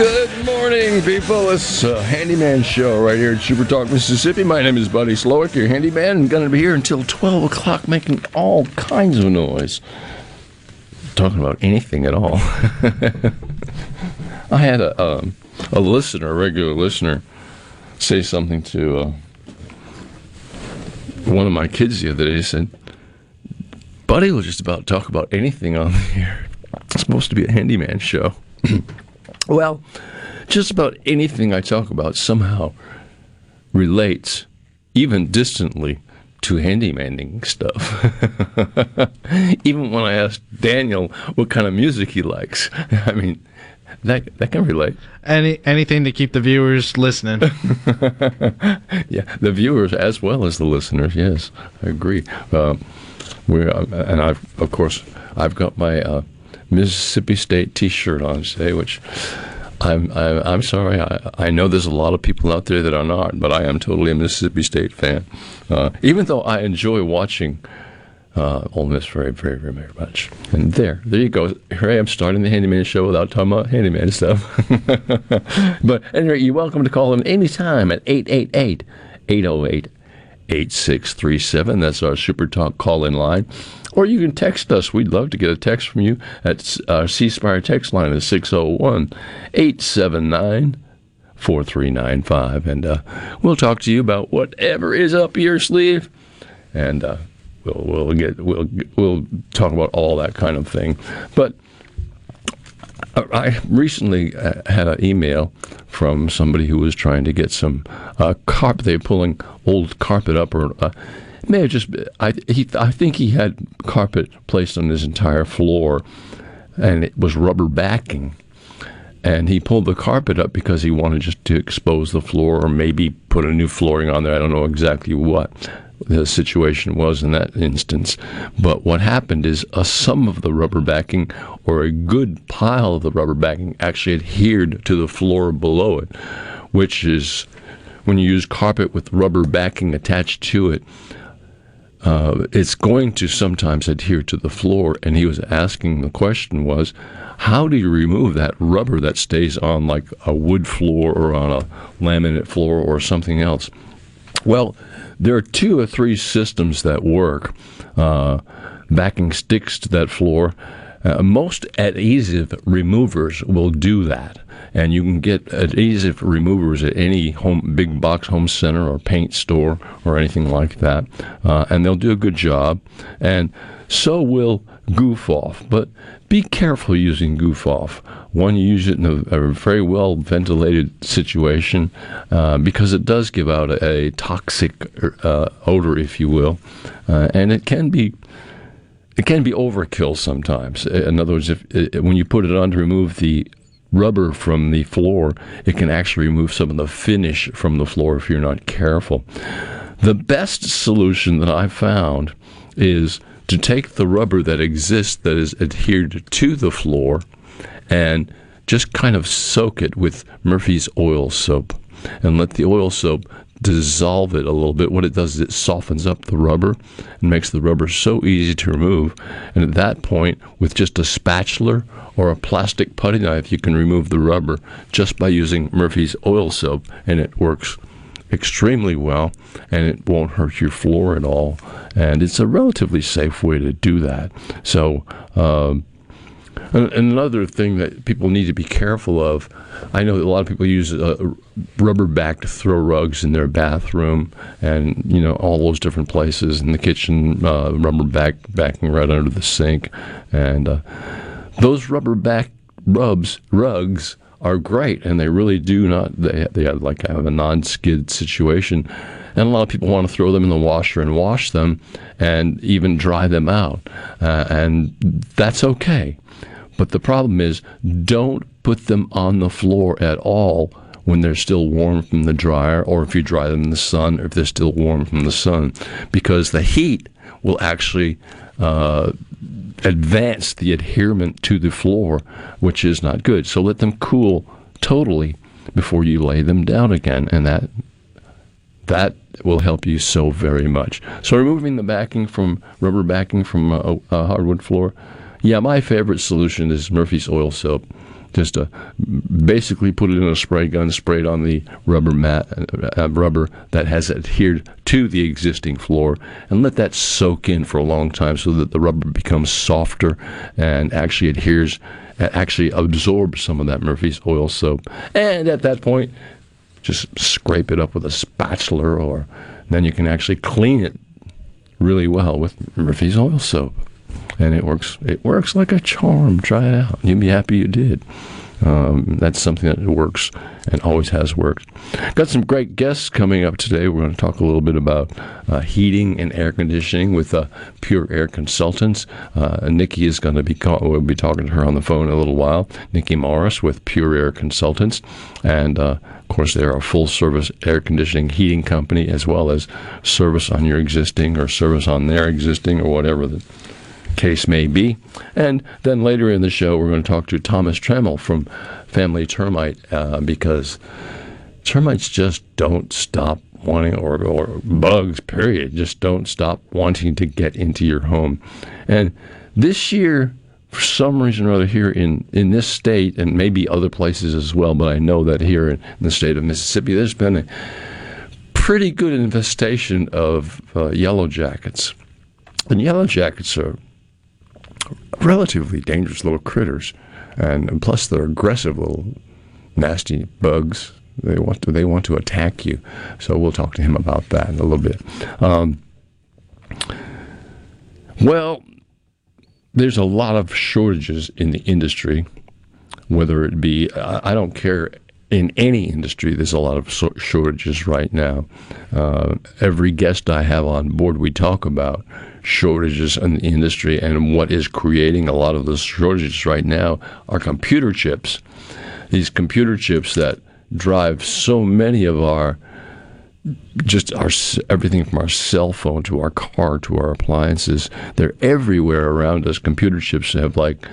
Good morning, people. It's a handyman show right here at Super Talk, Mississippi. My name is Buddy Slowick, your handyman. I'm going to be here until 12 o'clock making all kinds of noise. Talking about anything at all. I had a, um, a listener, a regular listener, say something to uh, one of my kids the other day. Said, Buddy will just about talk about anything on here. It's supposed to be a handyman show. Well, just about anything I talk about somehow relates, even distantly, to handymaning stuff. even when I ask Daniel what kind of music he likes, I mean, that that can relate. Any anything to keep the viewers listening. Yeah, the viewers as well as the listeners. Yes, I agree. Uh, we uh, and I've of course I've got my uh, Mississippi State T-shirt on today, which I'm I'm, I'm sorry. I, I know there's a lot of people out there that are not, but I am totally a Mississippi State fan. Uh, even though I enjoy watching uh, Ole Miss very, very, very, very much. And there, there you go. Here I am starting the handyman show without talking about handyman stuff. but anyway, you're welcome to call in anytime at 888 808 8637. That's our Super Talk call in line. Or you can text us. We'd love to get a text from you at our C Spire text line is 601 879 4395. And uh, we'll talk to you about whatever is up your sleeve. And uh, we'll, we'll, get, we'll, we'll talk about all that kind of thing. But I recently uh, had an email from somebody who was trying to get some uh, carpet. They were pulling old carpet up, or uh, may have just. I he, I think he had carpet placed on his entire floor, and it was rubber backing. And he pulled the carpet up because he wanted just to expose the floor, or maybe put a new flooring on there. I don't know exactly what the situation was in that instance. But what happened is a some of the rubber backing or a good pile of the rubber backing actually adhered to the floor below it, which is when you use carpet with rubber backing attached to it. Uh, it's going to sometimes adhere to the floor, and he was asking the question was, how do you remove that rubber that stays on like a wood floor or on a laminate floor or something else? Well, there are two or three systems that work. Uh, backing sticks to that floor. Uh, most adhesive removers will do that. And you can get adhesive removers at any home, big box home center or paint store or anything like that. Uh, and they'll do a good job. And so will Goof Off. But be careful using Goof Off. One, you use it in a, a very well ventilated situation uh, because it does give out a, a toxic uh, odor, if you will, uh, and it can be it can be overkill sometimes. In other words, if when you put it on to remove the rubber from the floor, it can actually remove some of the finish from the floor if you're not careful. The best solution that I've found is to take the rubber that exists that is adhered to the floor and just kind of soak it with Murphy's oil soap and let the oil soap dissolve it a little bit. What it does is it softens up the rubber and makes the rubber so easy to remove. And at that point, with just a spatula or a plastic putty knife, you can remove the rubber just by using Murphy's oil soap, and it works extremely well and it won't hurt your floor at all. And it's a relatively safe way to do that. So, um, Another thing that people need to be careful of, I know a lot of people use uh, rubber backed throw rugs in their bathroom and, you know, all those different places in the kitchen, uh, rubber back backing right under the sink. And uh, those rubber back rubs, rugs, are great and they really do not, they, they have like have a non skid situation. and a lot of people want to throw them in the washer and wash them, and even dry them out, uh, and that's okay. But the problem is, don't put them on the floor at all when they're still warm from the dryer, or if you dry them in the sun, or if they're still warm from the sun, because the heat will actually uh, advance the adherent to the floor, which is not good. So let them cool totally before you lay them down again, and that that will help you so very much. So removing the backing from rubber backing from a, a hardwood floor, yeah, my favorite solution is Murphy's oil soap just to basically put it in a spray gun, spray it on the rubber mat, uh, rubber that has adhered to the existing floor, and let that soak in for a long time so that the rubber becomes softer and actually adheres, actually absorbs some of that Murphy's oil soap. And at that point, just scrape it up with a spatula, or then you can actually clean it really well with Murphy's oil soap and it works. It works like a charm. Try it out. You'll be happy you did. Um, that's something that works and always has worked. Got some great guests coming up today. We're going to talk a little bit about uh, heating and air conditioning with uh, Pure Air Consultants. Uh, Nikki is going to be call- we'll be talking to her on the phone in a little while. Nikki Morris with Pure Air Consultants, and uh, of course they're a full service air conditioning heating company as well as service on your existing or service on their existing or whatever the case may be. And then later in the show, we're going to talk to Thomas Trammell from Family Termite uh, because termites just don't stop wanting, or, or bugs, period, just don't stop wanting to get into your home. And this year, for some reason or other, here in, in this state, and maybe other places as well, but I know that here in, the state of Mississippi, there's been a pretty good infestation of uh, yellow jackets. And yellow jackets are relatively dangerous little critters, and, and plus they're aggressive little nasty bugs. They want to they want to attack you. So we'll talk to him about that in a little bit. Um, well, there's a lot of shortages in the industry, whether it be I, I don't care in any industry, there's a lot of shortages right now. Uh, every guest I have on board, we talk about shortages in the industry, and what is creating a lot of those shortages right now are computer chips. These computer chips that drive so many of our just our everything from our cell phone to our car to our appliances they're everywhere around us computer chips have like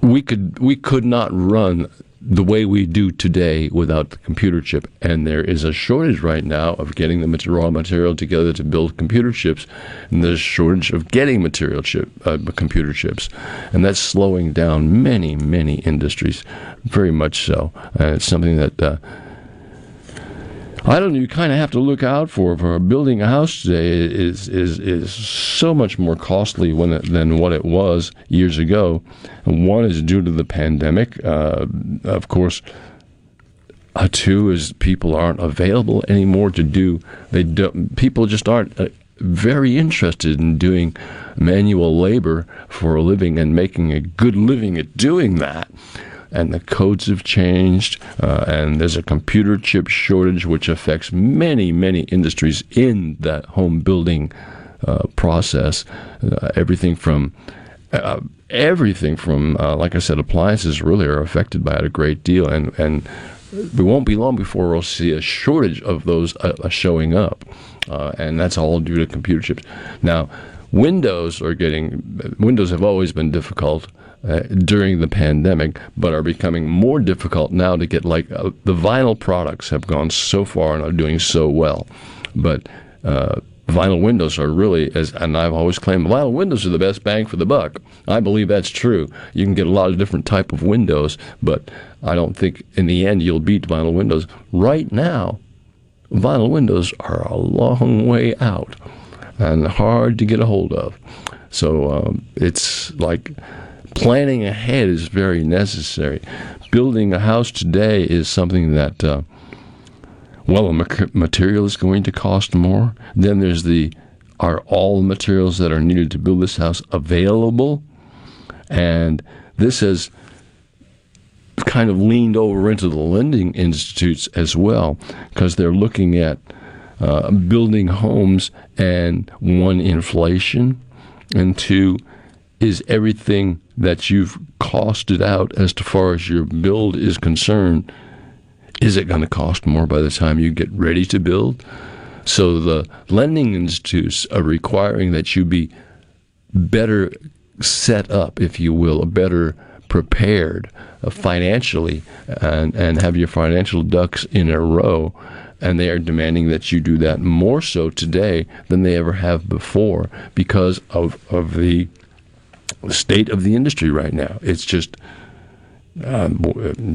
we could we could not run the way we do today without the computer chip. And there is a shortage right now of getting the raw material together to build computer chips, and there's a shortage of getting material chip uh, computer chips, and that's slowing down many many industries, very much so. And it's something that. Uh, I don't know. You kind of have to look out for. For building a house today is is is so much more costly when than what it was years ago. one is due to the pandemic, uh, of course. Uh, two is people aren't available anymore to do. They do, people just aren't uh, very interested in doing manual labor for a living and making a good living at doing that and the codes have changed, uh, and there's a computer chip shortage which affects many, many industries in that home building uh, process. Uh, everything from uh, everything from, uh, like I said, appliances really are affected by it a great deal, and and it won't be long before we'll see a shortage of those uh, showing up, and that's all due to computer chips. Now, Windows are getting Windows have always been difficult uh, during the pandemic, but are becoming more difficult now to get. Like uh, the vinyl products have gone so far and are doing so well, but uh, vinyl windows are really, as and I've always claimed, vinyl windows are the best bang for the buck. I believe that's true. You can get a lot of different type of windows, but I don't think in the end you'll beat vinyl windows. Right now, vinyl windows are a long way out and hard to get a hold of. So um, it's like planning ahead is very necessary. Building a house today is something that, uh, well, a material is going to cost more. Then there's the are all the materials that are needed to build this house available? And this has kind of leaned over into the lending institutes as well because they're looking at uh, building homes and one inflation, and two is everything that you've costed out as to far as your build is concerned. Is it going to cost more by the time you get ready to build? So the lending institutes are requiring that you be better set up, if you will, a better prepared uh, financially and, and have your financial ducks in a row. And they are demanding that you do that more so today than they ever have before because of, of the state of the industry right now. It's just, um,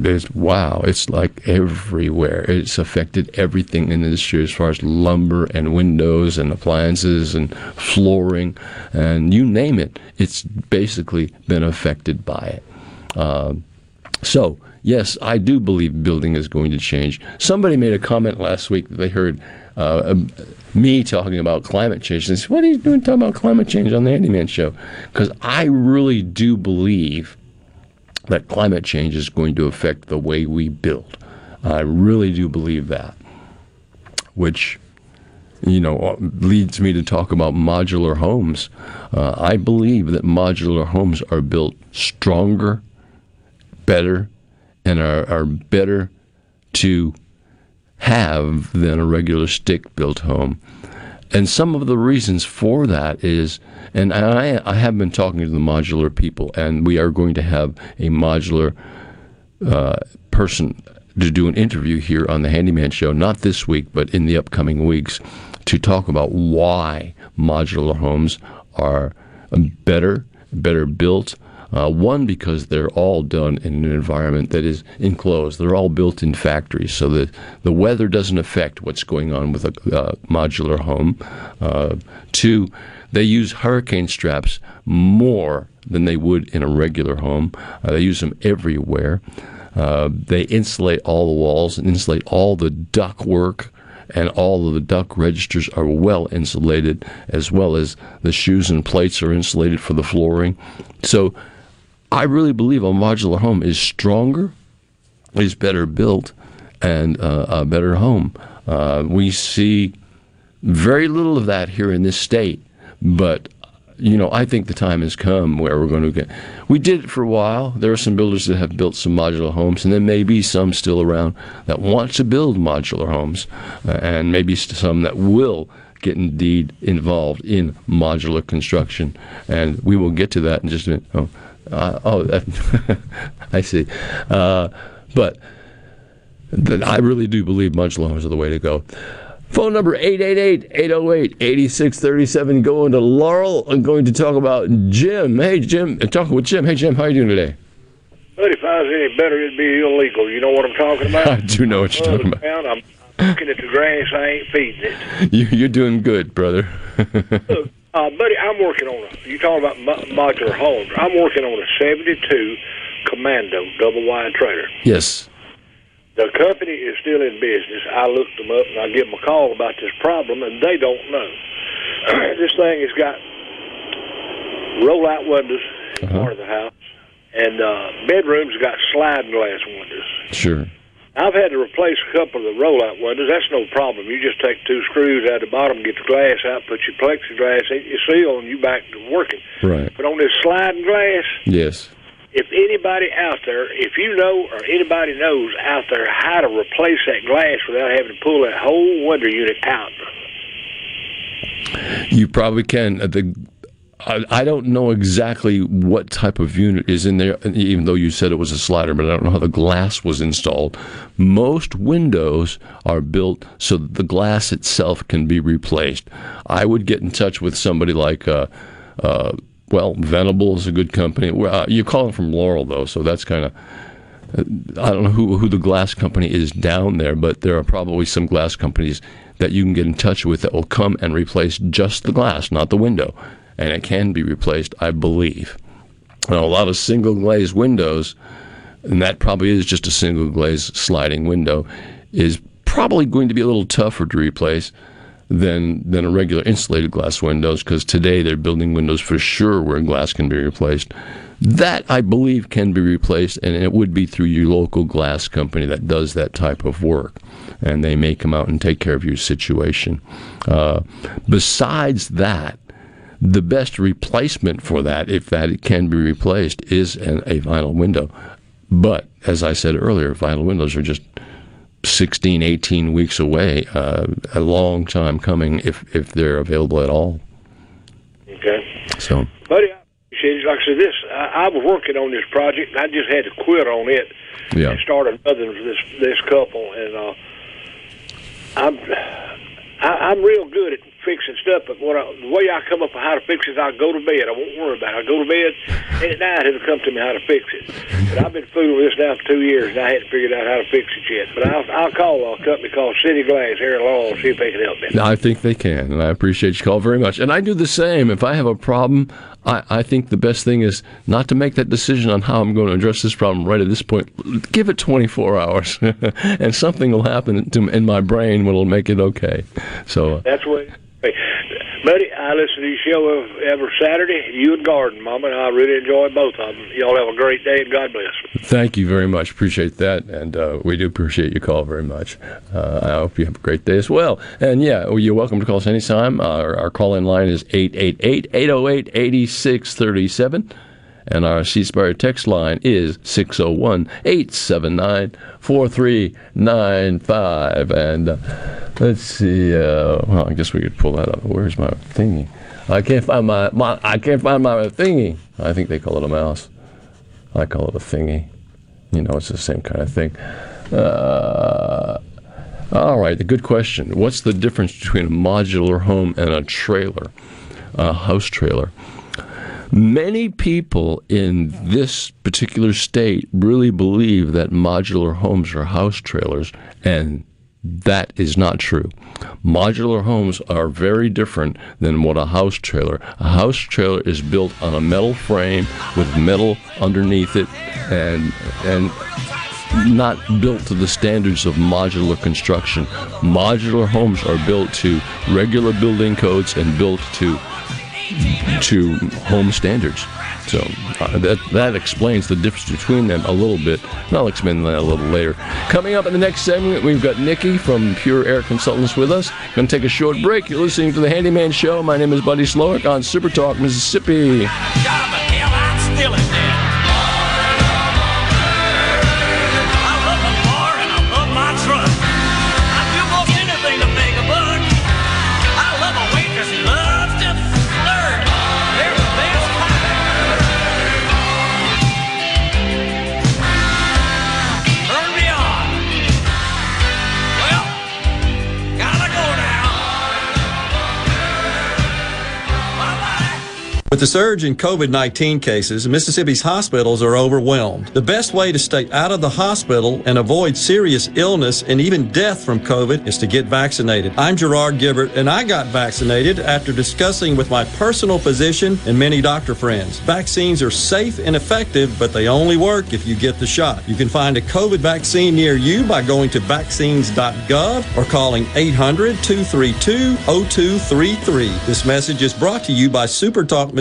it's, wow, it's like everywhere. It's affected everything in the industry as far as lumber and windows and appliances and flooring and you name it. It's basically been affected by it. Uh, so, yes, I do believe building is going to change. Somebody made a comment last week that they heard uh, me talking about climate change. They said, What are you doing talking about climate change on the Handyman Show? Because I really do believe that climate change is going to affect the way we build. I really do believe that, which you know, leads me to talk about modular homes. Uh, I believe that modular homes are built stronger, better, and are, are better to have than a regular stick built home. And some of the reasons for that is, and I, I have been talking to the modular people, and we are going to have a modular uh, person to do an interview here on the Handyman Show, not this week, but in the upcoming weeks, to talk about why modular homes are better, better built, uh, one, because they're all done in an environment that is enclosed. They're all built in factories, so that the weather doesn't affect what's going on with a uh, modular home. Uh, two, they use hurricane straps more than they would in a regular home. Uh, they use them everywhere. Uh, they insulate all the walls and insulate all the duct work and all of the duct registers are well insulated, as well as the shoes and plates are insulated for the flooring. So I really believe a modular home is stronger, is better built, and uh, a better home. Uh, we see very little of that here in this state, but you know, I think the time has come where we're going to get. We did it for a while. There are some builders that have built some modular homes, and there may be some still around that want to build modular homes, uh, and maybe some that will get indeed involved in modular construction. And we will get to that in just a minute. Oh, uh, oh, I see. Uh, but I really do believe modular homes are the way to go. Phone number 888-808-8637. Going to Laurel. I'm going to talk about Jim. Hey, Jim. Talking with Jim. Hey, Jim. How are you doing today? But if I was any better, it'd be illegal. You know what I'm talking about? I do know what you're talking about. I'm looking at the grass. I ain't feeding it. You, you're doing good, brother. Look, uh, buddy, I'm working on a. You talking about mo- modular homes? I'm working on a '72 Commando double wide trailer. Yes. The company is still in business. I looked them up and I give them a call about this problem, and they don't know. this thing has got roll-out windows in Uh-huh. part of the house, and uh, bedrooms got sliding glass windows. Sure. I've had to replace a couple of the rollout windows. That's no problem. You just take two screws out the bottom, get the glass out, put your plexiglass in your seal, and you back to working. Right. But on this sliding glass, Yes. if anybody out there, if you know or anybody knows out there how to replace that glass without having to pull that whole window unit out, You probably can. Uh, The I, I don't know exactly what type of unit is in there, even though you said it was a slider, but I don't know how the glass was installed. Most windows are built so that the glass itself can be replaced. I would get in touch with somebody like, uh, uh, well, Venable is a good company. Uh, you call it from Laurel, though, so that's kind of. I don't know who who the glass company is down there, but there are probably some glass companies that you can get in touch with that will come and replace just the glass, not the window, and it can be replaced, I believe. Now, a lot of single glazed windows, and that probably is just a single glazed sliding window, is probably going to be a little tougher to replace than than a regular insulated glass windows because today they're building windows for sure where glass can be replaced. That I believe can be replaced, and it would be through your local glass company that does that type of work, and they may come out and take care of your situation. Uh, besides that, the best replacement for that, if that can be replaced, is an, a vinyl window. But as I said earlier, vinyl windows are just 16, 18 weeks away, uh, a long time coming if, if they're available at all. Okay. So, buddy, I appreciate it. Like I said, this I, I was working on this project, and I just had to quit on it yeah. and start another this this couple, and uh, I'm I, I'm real good at fixing stuff, but when I, the way I come up with how to fix it, I go to bed. I won't worry about it. I go to bed, and at night it'll come to me how to fix it. But I've been fooling with this now for two years, and I hadn't figured out how to fix it yet. But I'll, I'll call a company called City Glass here in Laurel see if they can help me. I think they can, and I appreciate your call very much. And I do the same. If I have a problem, I, I think the best thing is not to make that decision on how I'm going to address this problem right at this point. Give it 24 hours, and something will happen to, in my brain that'll make it okay. So uh, that's what. Buddy, I listen to your show every Saturday. You and Garden, Mama, and I really enjoy both of them. Y'all have a great day, and God bless. Thank you very much. Appreciate that, and uh, we do appreciate your call very much. Uh, I hope you have a great day as well. And yeah, well, you're welcome to call us anytime. Our, our call-in line is 888-808-8637. And our C Spire text line is 601 879 4395. And uh, let's see. Uh, well, I guess we could pull that up. Where's my thingy? I can't find my, my I can't find my thingy. I think they call it a mouse. I call it a thingy. You know, it's the same kind of thing. Uh, all right, the good question. What's the difference between a modular home and a trailer, a house trailer? Many people in this particular state really believe that modular homes are house trailers, and that is not true. Modular homes are very different than what a house trailer. A house trailer is built on a metal frame with metal underneath it and and not built to the standards of modular construction. Modular homes are built to regular building codes and built to to home standards. So uh, that that explains the difference between them a little bit, and I'll explain that a little later. Coming up in the next segment, we've got Nikki from Pure Air Consultants with us. Going to take a short break. You're listening to the Handyman Show. My name is Buddy Slowick on Super Talk, Mississippi. With the surge in COVID 19 cases, Mississippi's hospitals are overwhelmed. The best way to stay out of the hospital and avoid serious illness and even death from COVID is to get vaccinated. I'm Gerard Gibert, and I got vaccinated after discussing with my personal physician and many doctor friends. Vaccines are safe and effective, but they only work if you get the shot. You can find a COVID vaccine near you by going to vaccines.gov or calling 800 232 0233. This message is brought to you by SuperTalk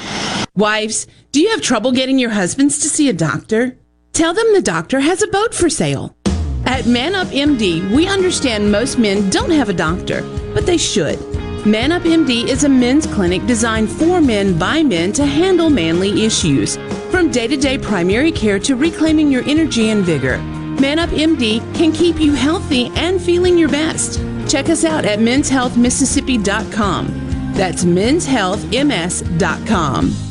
Wives, do you have trouble getting your husbands to see a doctor? Tell them the doctor has a boat for sale. At Man Up MD, we understand most men don't have a doctor, but they should. Man Up MD is a men's clinic designed for men by men to handle manly issues. From day to day primary care to reclaiming your energy and vigor, Man Up MD can keep you healthy and feeling your best. Check us out at menshealthmississippi.com. That's menshealthms.com.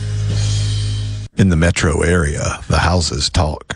In the metro area, the houses talk.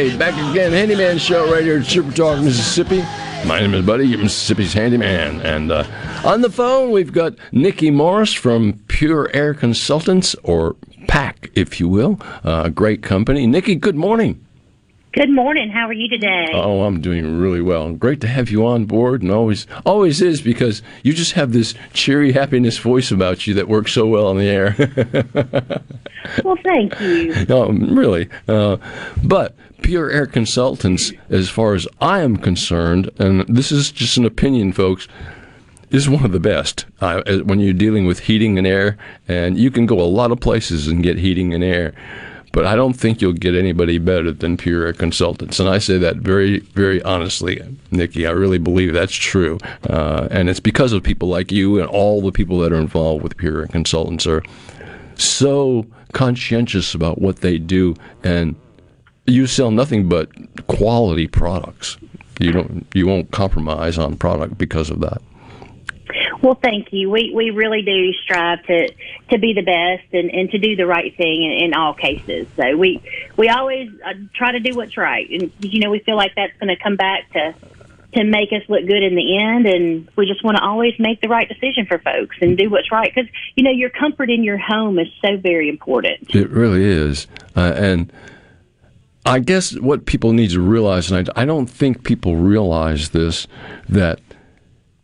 Right, back again, Handyman Show right here at Super Talk, Mississippi. My name is Buddy, Mississippi's handyman, and uh, on the phone we've got Nikki Morris from Pure Air Consultants, or PAC, if you will, uh, a great company. Nikki, good morning. Good morning. How are you today? Oh, I'm doing really well. Great to have you on board, and always, always is because you just have this cheery happiness voice about you that works so well on the air. well, thank you. No, really. Uh, but Pure Air Consultants, as far as I am concerned, and this is just an opinion, folks, is one of the best uh, when you're dealing with heating and air, and you can go a lot of places and get heating and air but I don't think you'll get anybody better than Pure Air Consultants. And I say that very, very honestly, Nikki. I really believe that's true. Uh, and it's because of people like you and all the people that are involved with Pure Air Consultants are so conscientious about what they do. And you sell nothing but quality products. You don't, you won't compromise on product because of that. Well, thank you. We we really do strive to to be the best and, and to do the right thing in, in all cases. So we we always uh, try to do what's right, and you know we feel like that's going to come back to to make us look good in the end, and we just want to always make the right decision for folks and do what's right because you know your comfort in your home is so very important. It really is, uh, and. I guess what people need to realize, and I, I don't think people realize this, that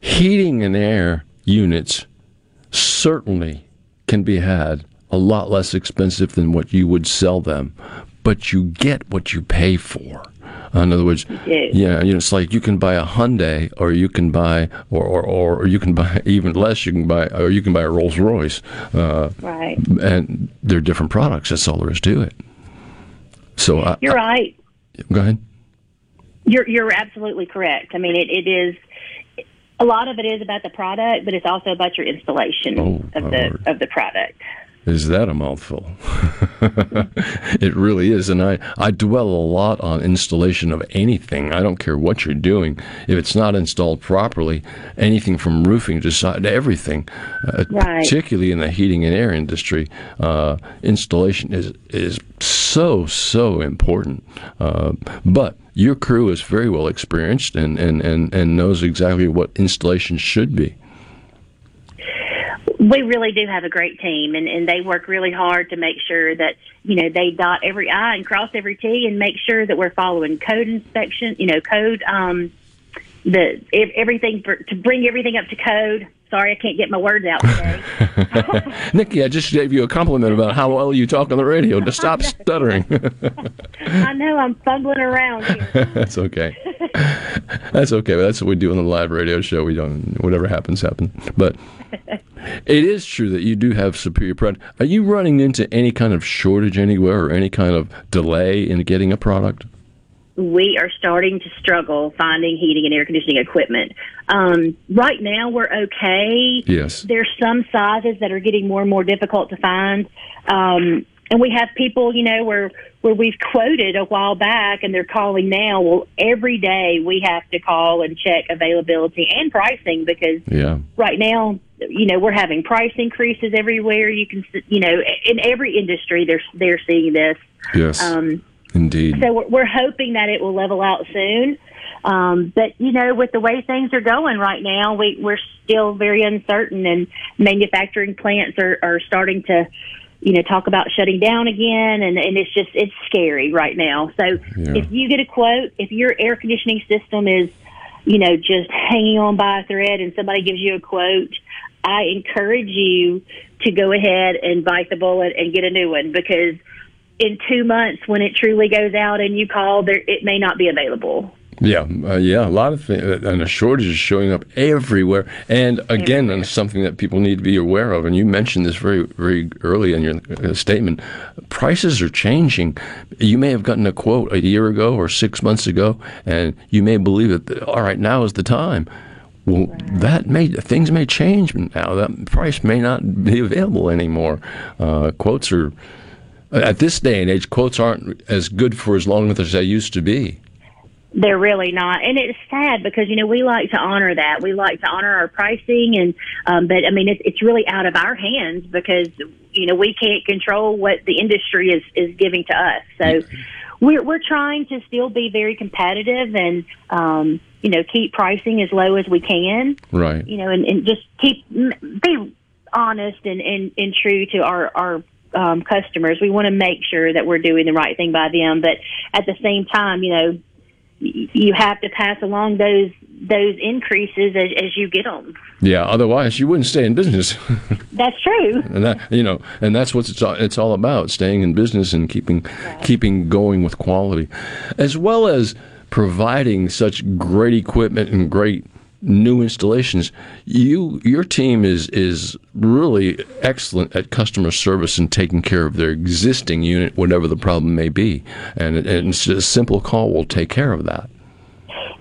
heating and air units certainly can be had a lot less expensive than what you would sell them, but you get what you pay for. In other words, yeah, you know, it's like you can buy a Hyundai, or you can buy, or, or, or you can buy even less. You can buy, or you can buy a Rolls Royce. Uh, right. And they're different products. That's all there is to it. So uh, I, you're right. Go ahead. You're you're absolutely correct. I mean, it, it is a lot of it is about the product, but it's also about your installation oh, of the Lord. of the product. Is that a mouthful? it really is. And I, I dwell a lot on installation of anything. I don't care what you're doing. If it's not installed properly, anything from roofing to, si- to everything, uh, Right. particularly in the heating and air industry, uh, installation is, is so, so important. Uh, but your crew is very well experienced and, and, and, and knows exactly what installation should be. We really do have a great team and, and they work really hard to make sure that you know they dot every i and cross every t and make sure that we're following code inspection you know code um the everything for, to bring everything up to code sorry i can't get my words out today Nikki, I just gave you a compliment about how well you talk on the radio. To stop stuttering. i know i'm fumbling around here That's okay. That's okay. That's what we do on the live radio show. We don't. Whatever happens, happens. But it is true that you do have superior product. Are you running into any kind of shortage anywhere, or any kind of delay in getting a product? we are starting to struggle finding heating and air conditioning equipment. Um, right now, we're okay. Yes. There's some sizes that are getting more and more difficult to find. Um, and we have people, you know, where where we've quoted a while back, and they're calling now. Well, every day we have to call and check availability and pricing because Yeah. right now, you know, we're having price increases everywhere. You can, you know, in every industry, they're they're seeing this. Yes. Um, Indeed. so we're, we're hoping that it will level out soon. Um, but you know, with the way things are going right now, we, we're still very uncertain, and manufacturing plants are, are starting to, you know, talk about shutting down again, and, and it's just it's scary right now. So Yeah. if you get a quote, if your air conditioning system is, you know, just hanging on by a thread, and somebody gives you a quote, I encourage you to go ahead and bite the bullet and get a new one because in two months when it truly goes out and you call there it may not be available Yeah, uh, yeah, a lot of things, and a shortage is showing up everywhere. And again, and something that people need to be aware of. And you mentioned this very, very early in your uh, statement. Prices are changing. You may have gotten a quote a year ago or six months ago, and you may believe that all right, now is the time. Well, that may things may change now. That price may not be available anymore. Uh, quotes are at this day and age. Quotes aren't as good for as long as they used to be. They're really not and it's sad because you know we like to honor that we like to honor our pricing and um but i mean it's it's really out of our hands because you know we can't control what the industry is is giving to us so we're we're trying to still be very competitive and um you know keep pricing as low as we can Right. you know, and, and just keep m- be honest and, and, and true to our our um, customers. We want to make sure that we're doing the right thing by them, but at the same time, you know, you have to pass along those those increases as, as you get them. Yeah, otherwise you wouldn't stay in business. That's true. and that you know, and that's what it's all, it's all about: staying in business and keeping keeping going with quality, as well as providing such great equipment and great new installations. You your team is is really excellent at customer service and taking care of their existing unit, whatever the problem may be, and, and a simple call will take care of that.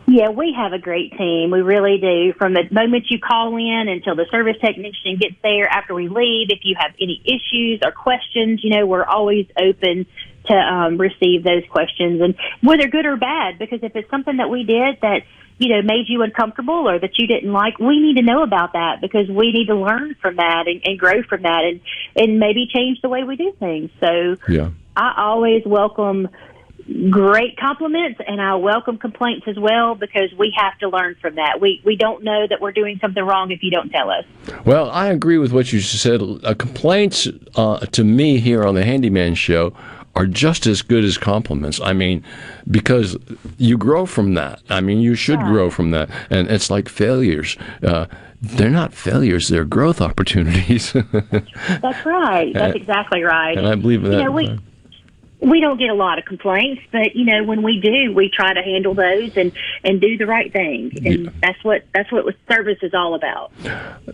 Yeah, we have a great team. We really do. From the moment you call in until the service technician gets there after we leave, if you have any issues or questions, you know, we're always open to um, receive those questions and whether good or bad, because if it's something that we did that, you know, made you uncomfortable or that you didn't like, we need to know about that because we need to learn from that and, and grow from that and, and maybe change the way we do things. So Yeah. I always welcome great compliments and I welcome complaints as well because we have to learn from that. We we don't know that we're doing something wrong if you don't tell us. Well, I agree with what you said. Uh, complaints uh, to me here on the Handyman Show are just as good as compliments. I mean, because you grow from that. I mean, you should grow from that. And it's like failures. Uh, they're not failures; they're growth opportunities. That's right. That's exactly right. and I believe in You know, we we don't get a lot of complaints, but you know, when we do, we try to handle those and and do the right thing. And that's what that's what service is all about.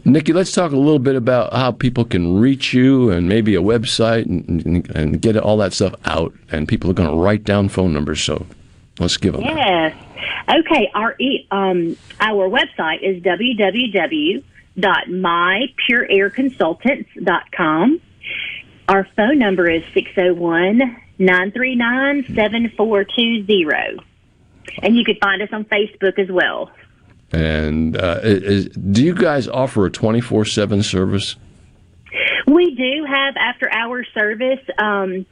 Nikki, let's talk a little bit about how people can reach you and maybe a website and, and, and get all that stuff out. And people are going to write down phone numbers, so let's give them. Yes. Okay. Our e- um our website is www.mypureairconsultants.com. Our phone number is 601 939 7420. And you can find us on Facebook as well. And uh, is, do you guys offer a 24 7 service? We do have after hour service. Um,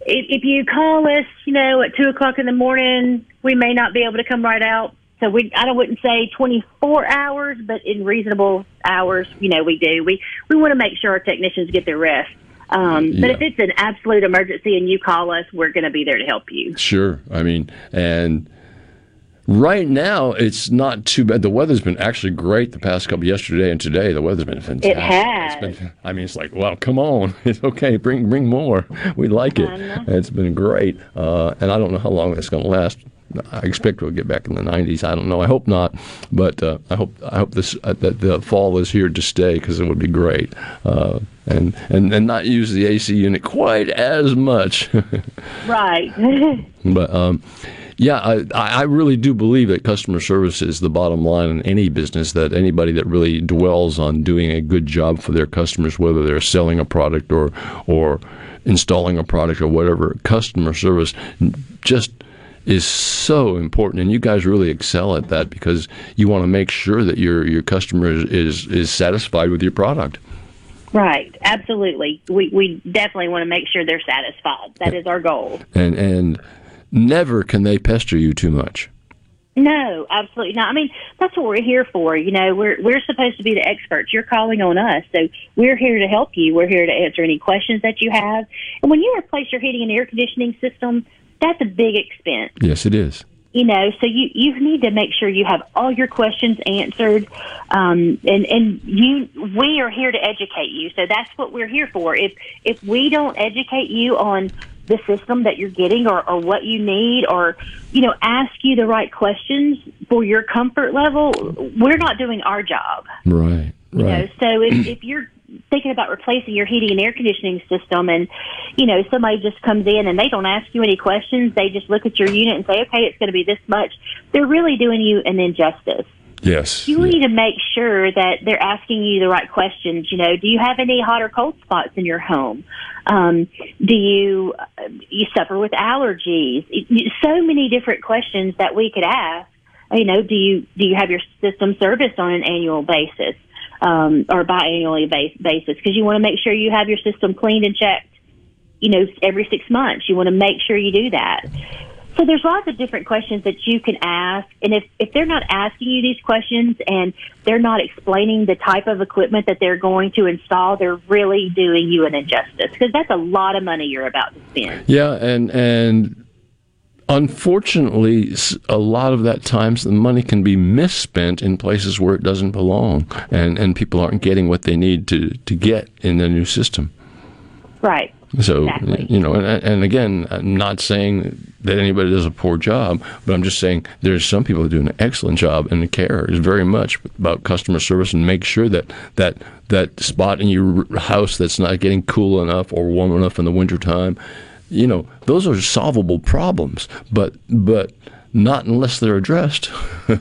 if, if you call us, you know, at 2 o'clock in the morning, we may not be able to come right out. So we, I don't wouldn't say 24 hours, but in reasonable hours, you know, we do. We we want to make sure our technicians get their rest. Um, But Yeah. if it's an absolute emergency and you call us, we're going to be there to help you. Sure. I mean, and right now it's not too bad. The weather's been actually great the past couple yesterday and today. The weather's been fantastic. It has. Been, I mean, it's like, well, come on, it's okay. Bring bring more. We like it. It's been great, uh, and I don't know how long it's going to last. I expect we'll get back in the 90s. I don't know. I hope not, but uh, I hope I hope this uh, that the fall is here to stay because it would be great, uh, and and and not use the AC unit quite as much. Right. But um, yeah, I, I really do believe that customer service is the bottom line in any business. That anybody that really dwells on doing a good job for their customers, whether they're selling a product or or installing a product or whatever, customer service just is so important, and you guys really excel at that because you want to make sure that your your customer is is, is satisfied with your product. right. Absolutely. We, we definitely want to make sure they're satisfied. That is our goal. and and never can they pester you too much. No, absolutely not. I mean, that's what we're here for. You know, we're we're supposed to be the experts. You're calling on us, so we're here to help you. We're here to answer any questions that you have. And when you replace your heating and air conditioning system, that's a big expense. Yes, it is. You know, so you you need to make sure you have all your questions answered, um, and and you we are here to educate you. So that's what we're here for. If if we don't educate you on the system that you're getting or, or what you need or you know ask you the right questions for your comfort level we're not doing our job Right. you Right. know so if, if you're thinking about replacing your heating and air conditioning system and you know somebody just comes in and they don't ask you any questions they just look at your unit and say okay it's going to be this much they're really doing you an injustice Yes. you need to make sure that they're asking you the right questions. You know, do you have any hot or cold spots in your home? Um, do you uh, you suffer with allergies? So many different questions that we could ask. You know, do you do you have your system serviced on an annual basis um, or biannually basis? Because you want to make sure you have your system cleaned and checked. You know, every six months. You want to make sure you do that. So there's lots of different questions that you can ask, and if if they're not asking you these questions and they're not explaining the type of equipment that they're going to install, they're really doing you an injustice because that's a lot of money you're about to spend. Yeah, and and unfortunately, a lot of that times the money can be misspent in places where it doesn't belong, and and people aren't getting what they need to to get in the new system. Right. So Exactly. you know, and, and again, I'm not saying that anybody does a poor job, but I'm just saying there's some people that do an excellent job, and the care is very much about customer service and make sure that that that spot in your house that's not getting cool enough or warm enough in the wintertime, you know, those are solvable problems, but but not unless they're addressed.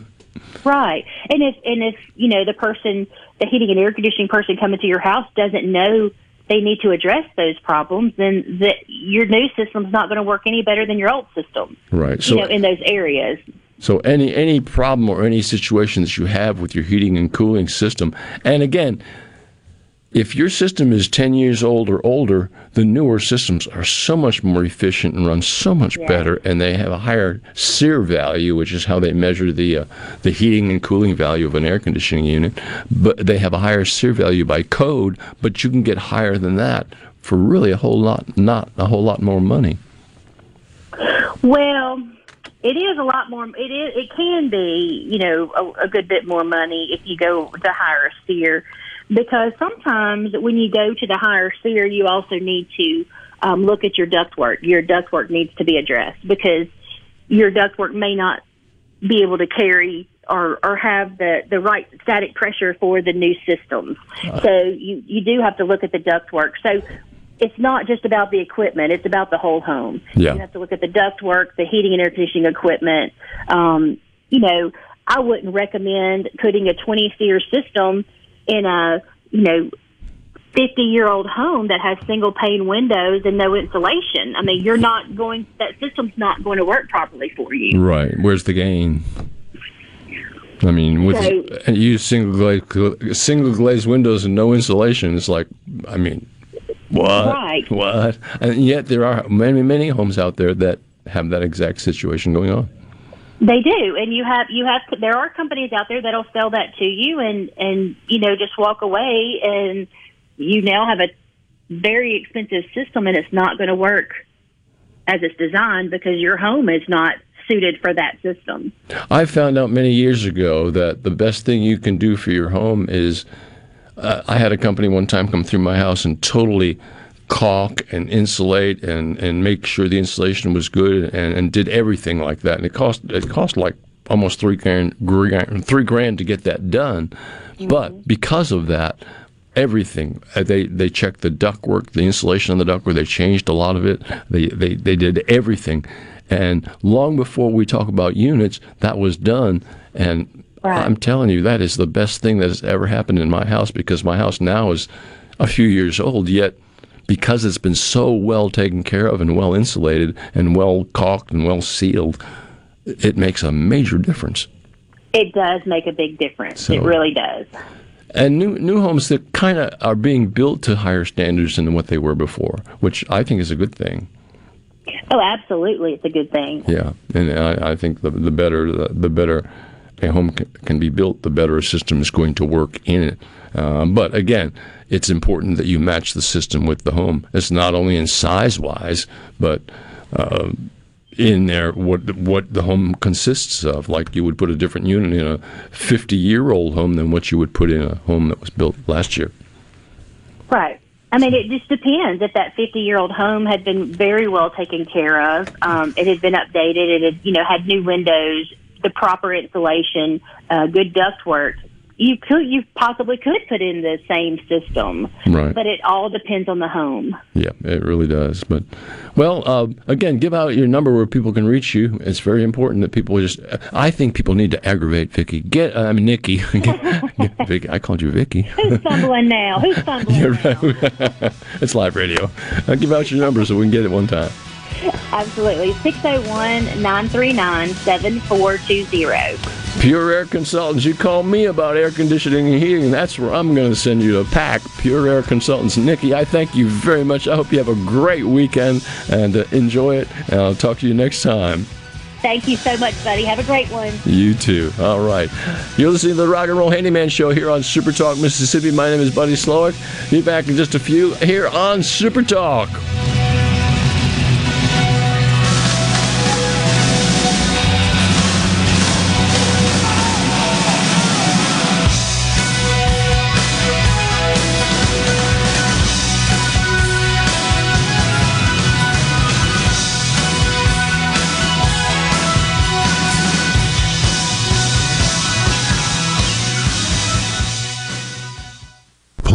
Right. And if and if, you know, the person the heating and air conditioning person coming to your house doesn't know they need to address those problems, then the, your new system's not going to work any better than your old system. right. So you know, in those areas. So any any problem or any situation that you have with your heating and cooling system, and again, if your system is 10 years old or older, the newer systems are so much more efficient and run so much better, and they have a higher SEER value, which is how they measure the uh, the heating and cooling value of an air conditioning unit. But they have a higher SEER value by code, but you can get higher than that for really a whole lot, not a whole lot more money. Well, it is a lot more. It is. It can be, you know, a, a good bit more money if you go to higher a seer, because sometimes when you go to the higher seer, you also need to um, look at your ductwork. Your ductwork needs to be addressed because your ductwork may not be able to carry or, or have the, the right static pressure for the new systems. So you, you do have to look at the ductwork. So it's not just about the equipment, it's about the whole home. Yeah. You have to look at the ductwork, the heating and air conditioning equipment. Um, you know, I wouldn't recommend putting a 20 SEER system in a, you know, 50 year old home that has single pane windows and no insulation. I mean, you're not going, that system's not going to work properly for you. Right. Where's the gain? I mean, with So- you single glaze, single glazed windows and no insulation, it's like, I mean, what? Right. What? And yet there are many, many homes out there that have that exact situation going on. They do, and you have you have there are companies out there that'll sell that to you, and and you know just walk away, and you now have a very expensive system, and it's not going to work as it's designed because your home is not suited for that system. I found out many years ago that the best thing you can do for your home is uh, I had a company one time come through my house and totally caulk and insulate and, and make sure the insulation was good and, and did everything like that. And it cost it cost like almost three grand, three grand to get that done. But because of that, everything uh, they they checked the ductwork, the insulation on the ductwork. They changed a lot of it. They they they did everything. And long before we talk about units, that was done. And I'm telling you, that is the best thing that has ever happened in my house because my house now is a few years old, yet because it's been so well taken care of and well insulated and well caulked and well sealed, it makes a major difference. It does make a big difference. So- it really does. And new new homes that kind of are being built to higher standards than what they were before, which I think is a good thing. Oh, absolutely, it's a good thing. Yeah, and I, I think the the better the, the better a home can, be built, the better a system is going to work in it. Um, but again, it's important that you match the system with the home. It's not only in size wise, but uh, in there what what the home consists of. Like you would put a different unit in a 50 year old home than what you would put in a home that was built last year. Right. I mean, it just depends. If that 50 year old home had been very well taken care of, um, it had been updated, it had, you know, had new windows, the proper insulation, uh, good ductwork, you could, you possibly could put in the same system. Right. But it all depends on the home. Yeah, it really does. But, well, uh, again, give out your number where people can reach you. It's very important that people just. I think people need to aggravate Vicky. Get, uh, I mean, Nikki. Vicky. I called you Vicky. Who's stumbling now? Who's stumbling? You're right. it's live radio. Uh, give out your number so we can get it one time. Absolutely. 601 939 7420. Pure Air Consultants. You call me about air conditioning and heating. That's where I'm going to send you to pack. Pure Air Consultants. Nikki, I thank you very much. I hope you have a great weekend and uh, enjoy it. And I'll talk to you next time. Thank you so much, buddy. Have a great one. You too. All right. You're listening to the Rock and Roll Handyman Show here on Super Talk, Mississippi. My name is Buddy Slowick. Be back in just a few here on Super Talk.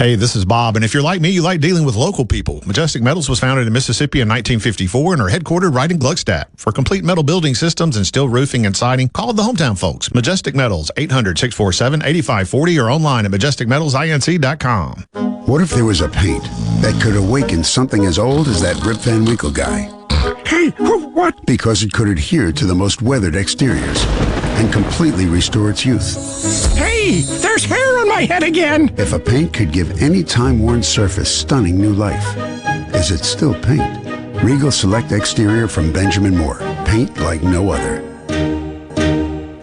Hey, this is Bob, and if you're like me, you like dealing with local people. Majestic Metals was founded in Mississippi in 1954 and are headquartered right in Gluckstadt. For complete metal building systems and steel roofing and siding, call the hometown folks. Majestic Metals, 800-647-8540 or online at majesticmetalsinc.com. What if there was a paint that could awaken something as old as that Rip Van Winkle guy? Hey, what? Because it could adhere to the most weathered exteriors and completely restore its youth. Hey, there's hair on my head again. If a paint could give any time-worn surface stunning new life, is it still paint? Regal Select Exterior from Benjamin Moore. Paint like no other.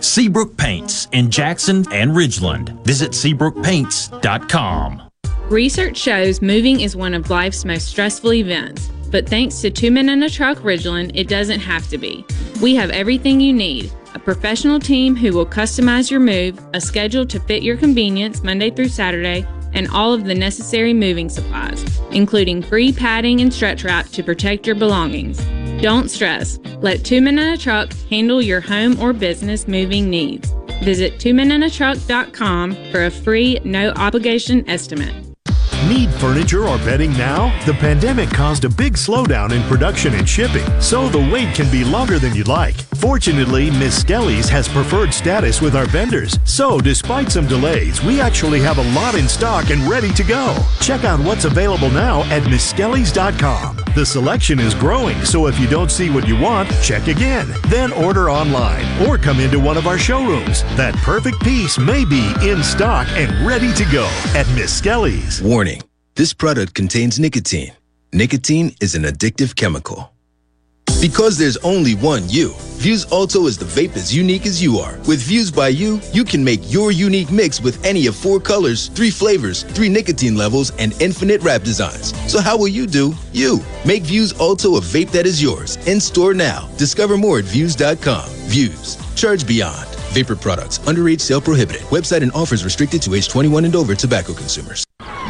Seabrook Paints in Jackson and Ridgeland. Visit SeabrookPaints.com. Research shows moving is one of life's most stressful events, but thanks to Two Men in a Truck Ridgeland, it doesn't have to be. We have everything you need a professional team who will customize your move, a schedule to fit your convenience Monday through Saturday, and all of the necessary moving supplies, including free padding and stretch wrap to protect your belongings. Don't stress. Let Two Men in a Truck handle your home or business moving needs. Visit twomeninatruck.com for a free, no obligation estimate. Need furniture or bedding now? The pandemic caused a big slowdown in production and shipping, so the wait can be longer than you'd like. Fortunately, Miskelly's has preferred status with our vendors, so despite some delays, we actually have a lot in stock and ready to go. Check out what's available now at Miskelly's.com. The selection is growing, so if you don't see what you want, check again. Then order online or come into one of our showrooms. That perfect piece may be in stock and ready to go at Miskelly's. Warning this product contains nicotine. Nicotine is an addictive chemical. Because there's only one you, Vuse Alto is the vape as unique as you are. With Vuse by You, you can make your unique mix with any of four colors, three flavors, three nicotine levels, and infinite wrap designs. So how will you do you? Make Vuse Alto a vape that is yours. In store now. Discover more at Vuse.com. Vuse. Charge beyond. Vapor products. Underage sale prohibited. Website and offers restricted to age 21 and over tobacco consumers.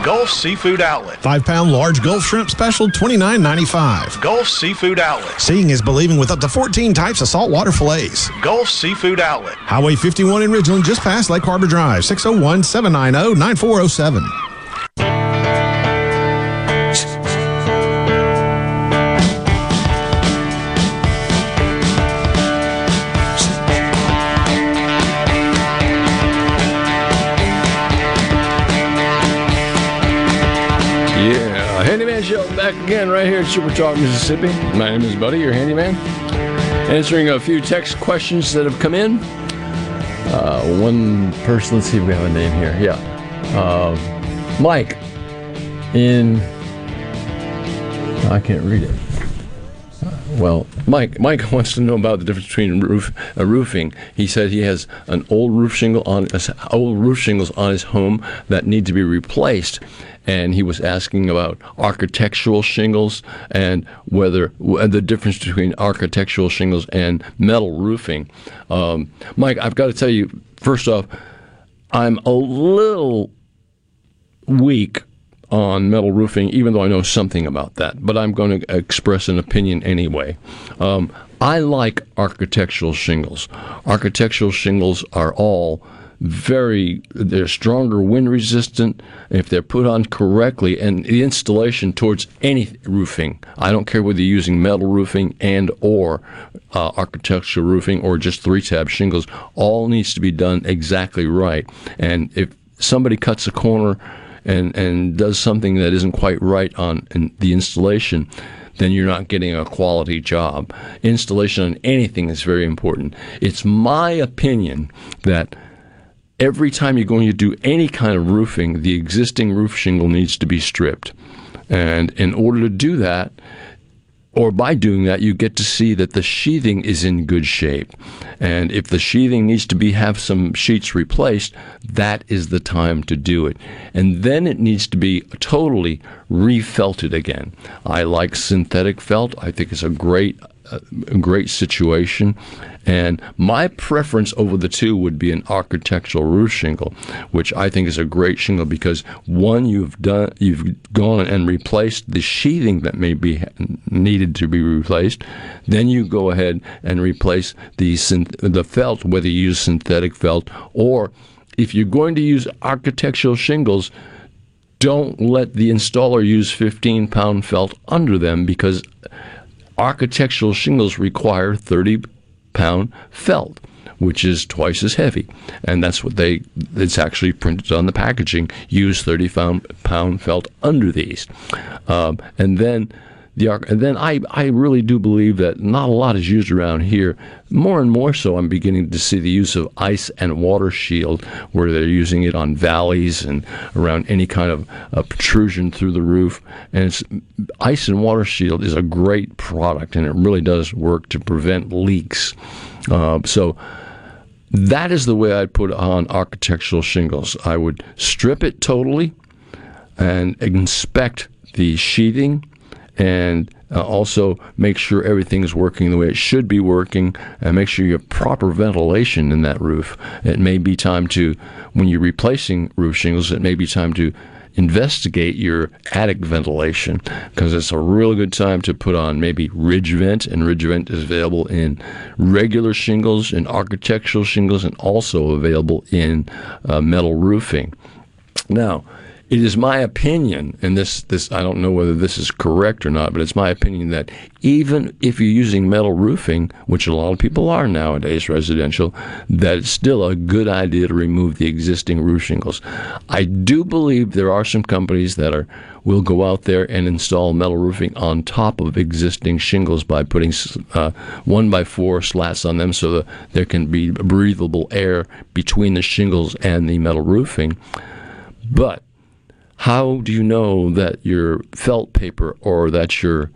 Gulf Seafood Outlet. Five pound large Gulf shrimp special, $29.95. Gulf Seafood Outlet. Seeing is believing with up to 14 types of saltwater fillets. Gulf Seafood Outlet. Highway 51 in Ridgeland, just past Lake Harbor Drive, 601 790 9407. Back again right here at Super Talk, Mississippi. My name is Buddy, your handyman. Answering a few text questions that have come in. Uh, one person, let's see if we have a name here. Yeah. Uh, Mike in. I can't read it. Well, Mike, Mike wants to know about the difference between roof, uh, roofing. He said he has an old roof shingle on uh, old roof shingles on his home that need to be replaced, and he was asking about architectural shingles and whether the difference between architectural shingles and metal roofing. Um, Mike, I've got to tell you first off, I'm a little weak on metal roofing, even though I know something about that. But I'm going to express an opinion anyway. Um, I like architectural shingles. Architectural shingles are all very they're stronger wind resistant if they're put on correctly and the installation towards any roofing i don't care whether you're using metal roofing and or uh, architectural roofing or just three tab shingles all needs to be done exactly right and if somebody cuts a corner and and does something that isn't quite right on the installation then you're not getting a quality job. Installation on anything is very important. It's my opinion that every time you're going to do any kind of roofing, the existing roof shingle needs to be stripped. And in order to do that, or by doing that, you get to see that the sheathing is in good shape. And if the sheathing needs to be have some sheets replaced, that is the time to do it. And then it needs to be totally refelted again. I like synthetic felt. I think it's a great great situation. And my preference over the two would be an architectural roof shingle, which I think is a great shingle because one, you've done, you've gone and replaced the sheathing that may be needed to be replaced. Then you go ahead and replace the the felt, whether you use synthetic felt or if you're going to use architectural shingles, don't let the installer use 15 pound felt under them because architectural shingles require 30 pound felt which is twice as heavy. And that's what they it's actually printed on the packaging. Use 30 pound felt under these um, and then the arc. And then I, I really do believe that not a lot is used around here. More and more so, I'm beginning to see the use of ice and water shield, where they're using it on valleys and around any kind of uh, protrusion through the roof. And ice and water shield is a great product, and it really does work to prevent leaks. Uh, so that is the way I'd put on architectural shingles. I would strip it totally and inspect the sheathing and uh, also make sure everything is working the way it should be working and make sure you have proper ventilation in that roof. It may be time to, when you're replacing roof shingles, it may be time to investigate your attic ventilation because it's a really good time to put on maybe ridge vent and ridge vent is available in regular shingles and architectural shingles and also available in uh, metal roofing now it is my opinion, and this, this I don't know whether this is correct or not, but it's my opinion that even if you're using metal roofing, which a lot of people are nowadays residential, that it's still a good idea to remove the existing roof shingles. I do believe there are some companies that are will go out there and install metal roofing on top of existing shingles by putting uh, one by four slats on them so that there can be breathable air between the shingles and the metal roofing. But how do you know that your felt paper or that your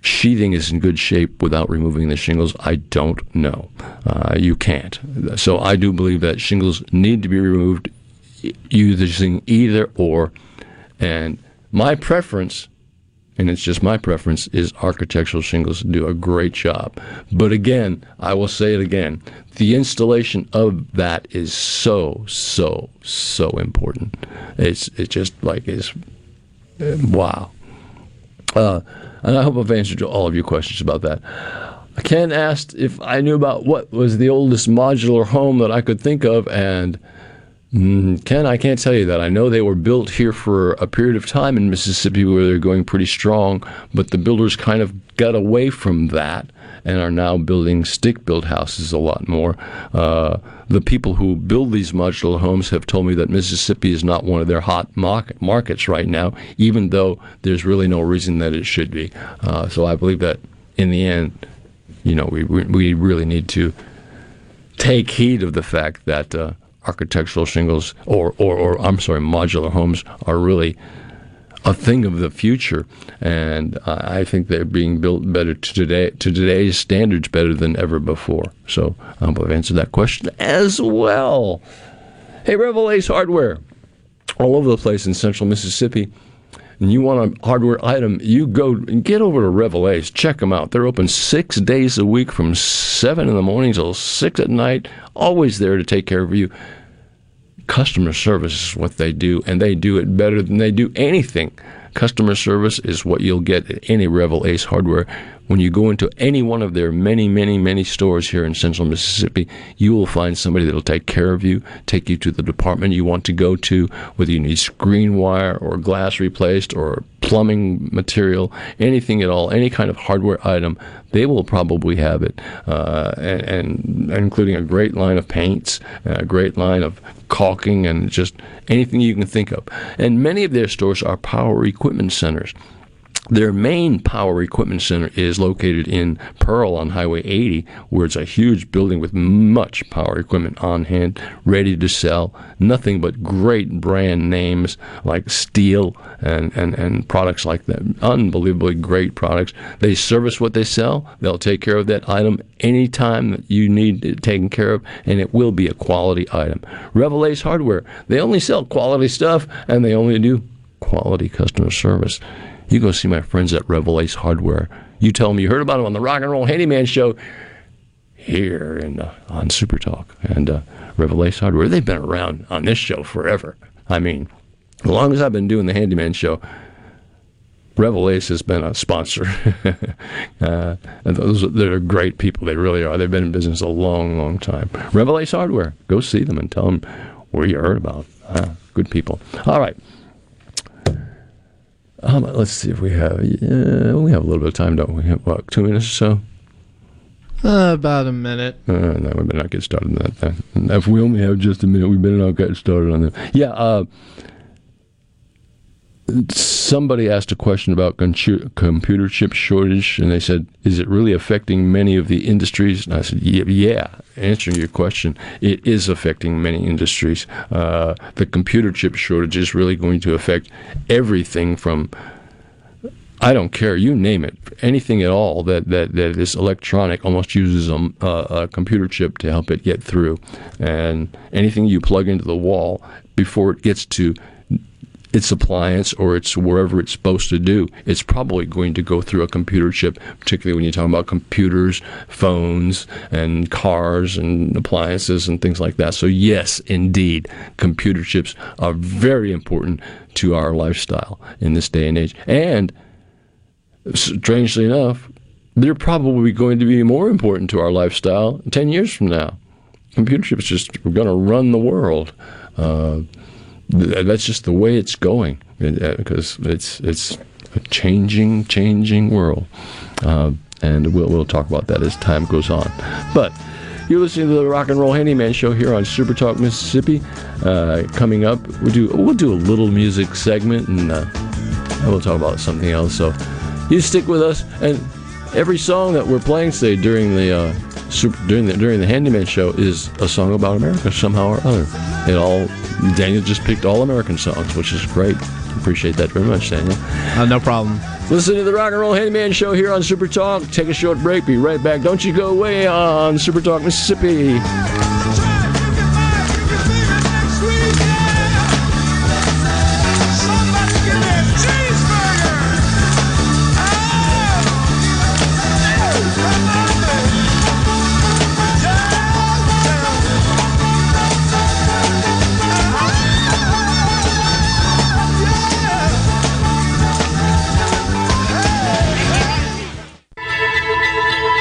sheathing is in good shape without removing the shingles? I don't know. Uh, you can't. So I do believe that shingles need to be removed using either or. And my preference and it's just my preference, is architectural shingles do a great job. But again, I will say it again, the installation of that is so, so, so important. It's it's just like it's wow. Uh, and I hope I've answered all of your questions about that. Ken asked if I knew about what was the oldest modular home that I could think of, and Mm, Ken, I can't tell you that. I know they were built here for a period of time in Mississippi where they're going pretty strong, but the builders kind of got away from that and are now building stick built houses a lot more. Uh, the people who build these modular homes have told me that Mississippi is not one of their hot market, markets right now, even though there's really no reason that it should be. Uh, so I believe that in the end, you know, we, we really need to take heed of the fact that. Uh, architectural shingles or, or, or I'm sorry, modular homes are really a thing of the future, and I think they're being built better to today to today's standards better than ever before. So um, hope I've answered that question as well. Hey, Revell Ace Hardware, all over the place in Central Mississippi. And you want a hardware item, you go get over to Revell Ace. Check them out. They're open six days a week from seven in the morning till six at night. Always there to take care of you customer service is what they do, and they do it better than they do anything. Customer service is what you'll get at any Revell Ace hardware. When you go into any one of their many, many, many stores here in central Mississippi, you will find somebody that'll take care of you, take you to the department you want to go to, whether you need screen wire or glass replaced or plumbing material, anything at all, any kind of hardware item, they will probably have it, uh, and, and, including a great line of paints, a great line of caulking, and just anything you can think of. And many of their stores are power equipment centers. Their main power equipment center is located in Pearl on Highway 80, where it's a huge building with much power equipment on hand, ready to sell. Nothing but great brand names like Stihl and, and, and products like that. Unbelievably great products. They service what they sell. They'll take care of that item anytime that you need it taken care of, and it will be a quality item. Revell Ace Hardware, they only sell quality stuff, and they only do quality customer service. You go see my friends at Revell Ace Hardware. You tell them you heard about them on the Rock and Roll Handyman Show here in, uh, on Super Talk and uh, Revell Ace Hardware. They've been around on this show forever. I mean, as long as I've been doing the Handyman Show, Revell Ace has been a sponsor. uh, and those they're great people. They really are. They've been in business a long, long time. Revell Ace Hardware. Go see them and tell them where you heard about. Ah, good people. All right. Um, let's see if we have. Yeah, we have a little bit of time, don't we? Have, what, two minutes or so? Uh, about a minute. Uh, no, we better not get started on that then. If we only have just a minute, we better not get started on that. Yeah, uh, somebody asked a question about computer chip shortage, and they said, "Is it really affecting many of the industries?" And I said, "Yeah. Answering your question, it is affecting many industries. Uh, the computer chip shortage is really going to affect everything from." I don't care, you name it, anything at all that, that, that is electronic almost uses a, a computer chip to help it get through. And anything you plug into the wall before it gets to its appliance or it's wherever it's supposed to do, it's probably going to go through a computer chip, particularly when you're talking about computers, phones, and cars and appliances and things like that. So, yes, indeed, computer chips are very important to our lifestyle in this day and age. And strangely enough, they're probably going to be more important to our lifestyle 10 years from now. Computer chips just going to run the world. Uh, that's just the way it's going uh, because it's it's a changing, changing world, uh, and we'll we'll talk about that as time goes on. But you're listening to the Rock and Roll Handyman Show here on Super Talk Mississippi. Uh, coming up, we do we'll do a little music segment, and, uh, we'll talk about something else. So you stick with us, and every song that we're playing today during the uh, super, during the during the Handyman show is a song about America somehow or other. It all Daniel just picked all American songs, which is great. Appreciate that very much, Daniel. Uh, no problem. Listen to the Rock and Roll Handyman show here on Super Talk. Take a short break. Be right back. Don't you go away on Super Talk Mississippi.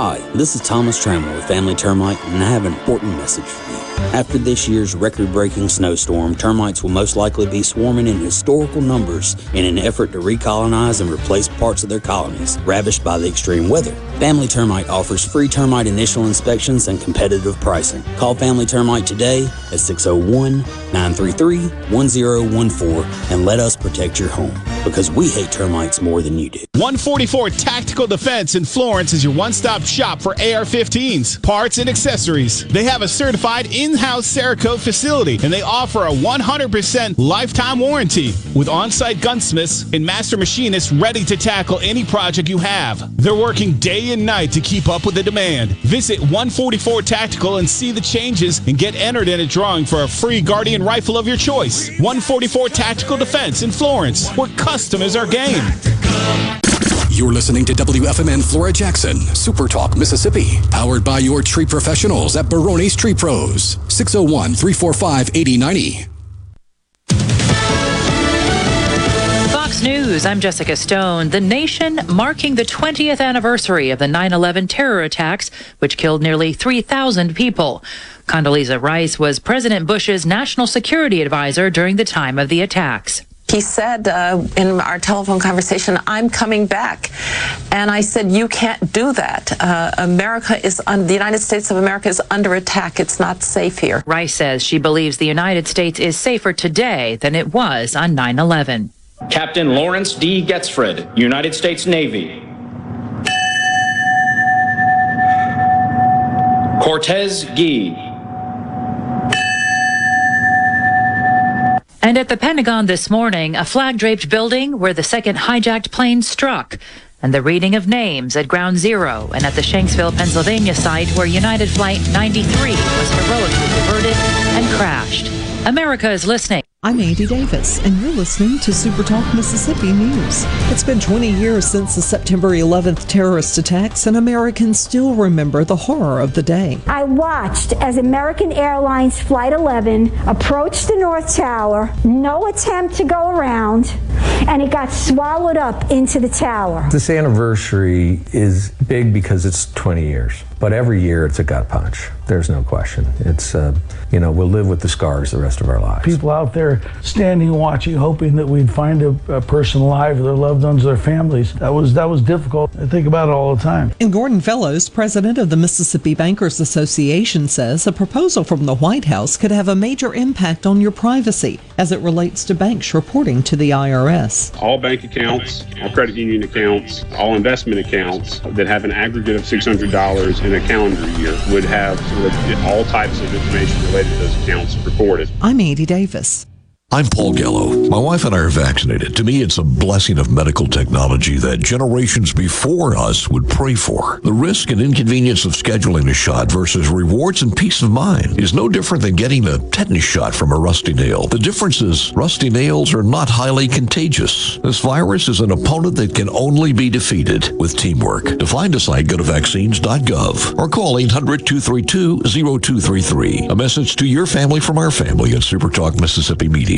Hi, this is Thomas Trammell with Family Termite, and I have an important message for you. After this year's record breaking snowstorm, termites will most likely be swarming in historical numbers in an effort to recolonize and replace parts of their colonies ravished by the extreme weather. Family Termite offers free termite initial inspections and competitive pricing. Call Family Termite today at 601 933 1014 and let us protect your home because we hate termites more than you do. 144 Tactical Defense in Florence is your one stop shop for AR 15s, parts, and accessories. They have a certified in house Cerakote facility and they offer a 100% lifetime warranty with on site gunsmiths and master machinists ready to tackle any project you have. They're working day and night to keep up with the demand. Visit 144 Tactical and see the changes and get entered in a drawing for a free Guardian rifle of your choice. 144 Tactical Defense in Florence, where custom is our game. You're listening to WFMN Flora Jackson, Super Talk, Mississippi, powered by your tree professionals at Barone's Tree Pros, 601 345 8090. Fox News, I'm Jessica Stone. The nation marking the 20th anniversary of the 9 11 terror attacks, which killed nearly 3,000 people. Condoleezza Rice was President Bush's national security advisor during the time of the attacks. He said uh, in our telephone conversation, I'm coming back. And I said, You can't do that. Uh, America is, un- the United States of America is under attack. It's not safe here. Rice says she believes the United States is safer today than it was on 9 11. Captain Lawrence D. Getzfred, United States Navy. Cortez Ghee. And at the Pentagon this morning, a flag draped building where the second hijacked plane struck, and the reading of names at Ground Zero and at the Shanksville, Pennsylvania site where United Flight 93 was heroically diverted and crashed. America is listening. I'm Andy Davis, and you're listening to SuperTalk Mississippi News. It's been 20 years since the September 11th terrorist attacks, and Americans still remember the horror of the day. I watched as American Airlines Flight 11 approached the North Tower, no attempt to go around, and it got swallowed up into the tower. This anniversary is big because it's 20 years, but every year it's a gut punch. There's no question. It's, uh, you know, we'll live with the scars the rest of our lives. People out there standing, watching, hoping that we'd find a, a person alive, their loved ones, their families. That was that was difficult. I think about it all the time. And Gordon Fellows, president of the Mississippi Bankers Association, says a proposal from the White House could have a major impact on your privacy as it relates to banks reporting to the IRS. All bank accounts, all credit union accounts, all investment accounts that have an aggregate of $600 in a calendar year would have sort of all types of information related to those accounts reported. I'm Andy Davis. I'm Paul Gallo. My wife and I are vaccinated. To me, it's a blessing of medical technology that generations before us would pray for. The risk and inconvenience of scheduling a shot versus rewards and peace of mind is no different than getting a tetanus shot from a rusty nail. The difference is rusty nails are not highly contagious. This virus is an opponent that can only be defeated with teamwork. To find a site, go to vaccines.gov or call 800-232-0233. A message to your family from our family at Supertalk Mississippi Media.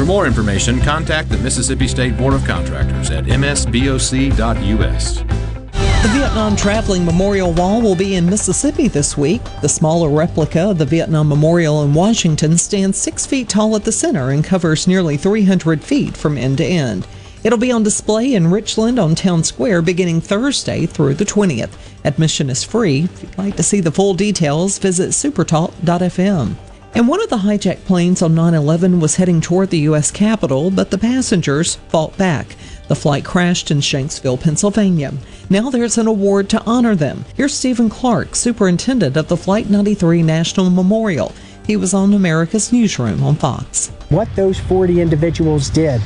For more information, contact the Mississippi State Board of Contractors at msboc.us. The Vietnam Traveling Memorial Wall will be in Mississippi this week. The smaller replica of the Vietnam Memorial in Washington stands six feet tall at the center and covers nearly 300 feet from end to end. It'll be on display in Richland on Town Square beginning Thursday through the 20th. Admission is free. If you'd like to see the full details, visit supertalk.fm. And one of the hijacked planes on 9 11 was heading toward the U.S. Capitol, but the passengers fought back. The flight crashed in Shanksville, Pennsylvania. Now there's an award to honor them. Here's Stephen Clark, superintendent of the Flight 93 National Memorial. He was on America's Newsroom on Fox. What those 40 individuals did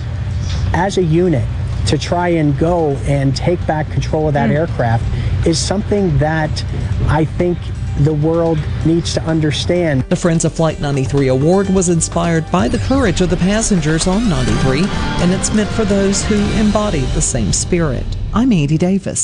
as a unit to try and go and take back control of that Hmm. aircraft is something that I think the world needs to understand. The Friends of Flight 93 award was inspired by the courage of the passengers on 93, and it's meant for those who embody the same spirit. I'm Andy Davis.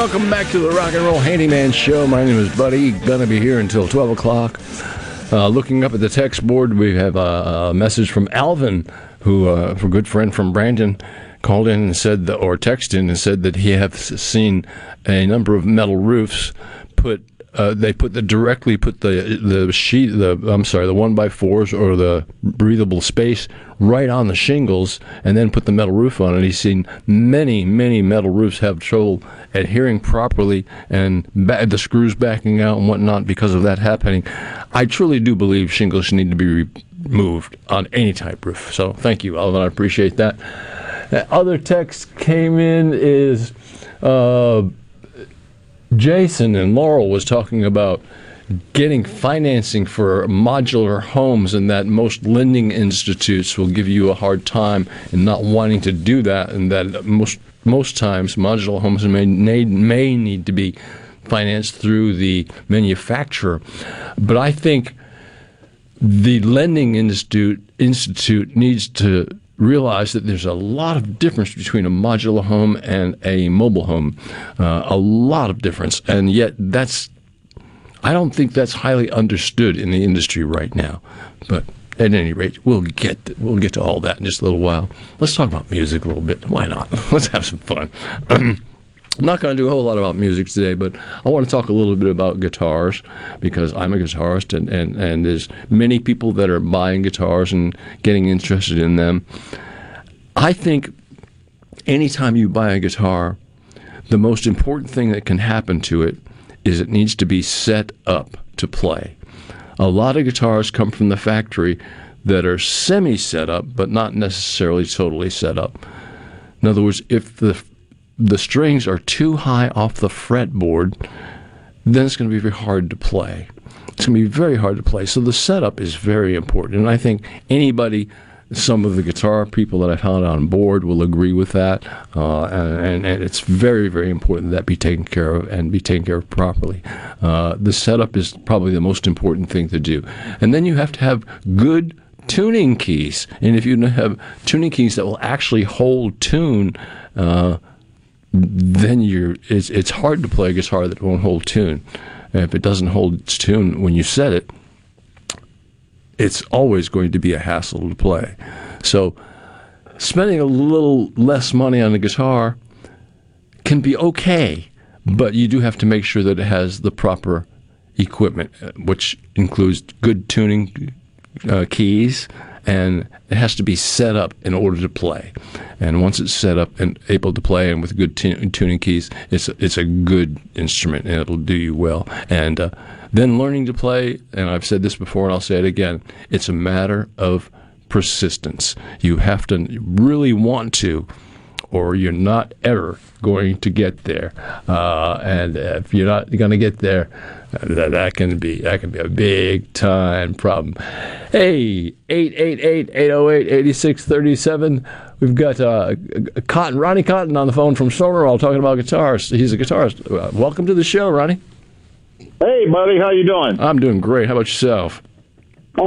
Welcome back to the Rock and Roll Handyman Show. My name is Buddy. Gonna be here until 12 o'clock. Uh, looking up at the text board, we have a, a message from Alvin, who, uh, a good friend from Brandon, called in and said, that, or texted in and said that he has seen a number of metal roofs put. Uh, they put the directly put the the sheet the I'm sorry the one by fours or the breathable space right on the shingles and then put the metal roof on it. He's seen many many metal roofs have trouble adhering properly and ba- the screws backing out and whatnot because of that happening. I truly do believe shingles need to be removed on any type roof. So thank you, Alvin. I appreciate that. Other text came in is. Uh, Jason and Laurel was talking about getting financing for modular homes and that most lending institutes will give you a hard time and not wanting to do that and that most most times modular homes may may, may need to be financed through the manufacturer. But I think the lending institute institute needs to realize that there's a lot of difference between a modular home and a mobile home. Uh, a lot of difference. And yet, that's, I don't think that's highly understood in the industry right now. But at any rate, we'll get to, we'll get to all that in just a little while. Let's talk about music a little bit. Why not? Let's have some fun. I'm not going to do a whole lot about music today, but I want to talk a little bit about guitars because I'm a guitarist, and, and, and there's many people that are buying guitars and getting interested in them. I think anytime you buy a guitar, the most important thing that can happen to it is it needs to be set up to play. A lot of guitars come from the factory that are semi set up, but not necessarily totally set up. In other words, if the the strings are too high off the fretboard, then it's going to be very hard to play. It's going to be very hard to play. So the setup is very important. And I think anybody, some of the guitar people that I've had on board will agree with that. Uh, and, and, it's very, very important that, be taken care of and be taken care of properly. Uh, the setup is probably the most important thing to do. And then you have to have good tuning keys. And if you have tuning keys that will actually hold tune, uh, then you're it's it's hard to play a guitar that won't hold tune. And if it doesn't hold its tune when you set it, it's always going to be a hassle to play. So spending a little less money on a guitar can be okay, but you do have to make sure that it has the proper equipment, which includes good tuning uh, keys and it has to be set up in order to play. And once it's set up and able to play and with good t- tuning keys, it's a, it's a good instrument and it'll do you well. And uh, then learning to play, and I've said this before and I'll say it again, it's a matter of persistence. You have to really want to or you're not ever going to get there. Uh, and if you're not going to get there, that, that can be that can be a big time problem. Hey, 888-808-8637. We've got uh, Cotton, Ronnie Cotton on the phone from Stonewall talking about guitars. He's a guitarist. Uh, welcome to the show, Ronnie. Hey, buddy. How you doing? I'm doing great. How about yourself?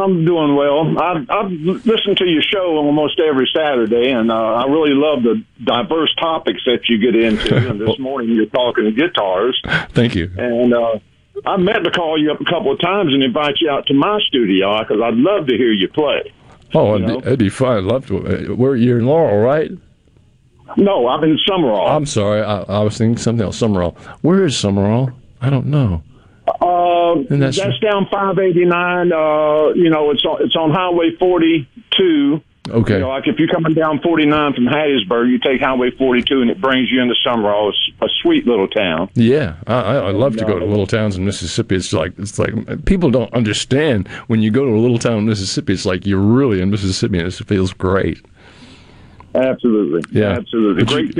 I'm doing well. I've, I've listened to your show almost every Saturday, and uh, I really love the diverse topics that you get into. and this morning you're talking guitars. Thank you. And uh, I meant to call you up a couple of times and invite you out to my studio because I'd love to hear you play. Oh, it'd be, it'd be fun. I'd love to. Uh, Where you're in Laurel, right? No, I'm in Sumrall. I'm sorry. I, I was thinking something else. Sumrall. Where is Sumrall? I don't know. Uh, that's, that's- down 589. Uh, you know, it's on, it's on Highway 42. Okay. You know, like if you're coming down 49 from Hattiesburg, you take Highway 42 and it brings you into Sumrall. It's a sweet little town. Yeah, I, I I love to go to little towns in Mississippi. It's like it's like people don't understand when you go to a little town in Mississippi. It's like you're really in Mississippi, and it feels great. Absolutely. Yeah. Absolutely. But you- Great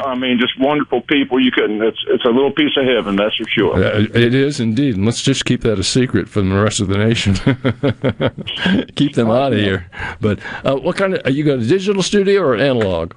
I mean, just wonderful people. You couldn't. It's it's a little piece of heaven, that's for sure. Uh, It is indeed, and let's just keep that a secret from the rest of the nation. keep them out of here. But uh, what kind of? Are you going to digital studio or analog?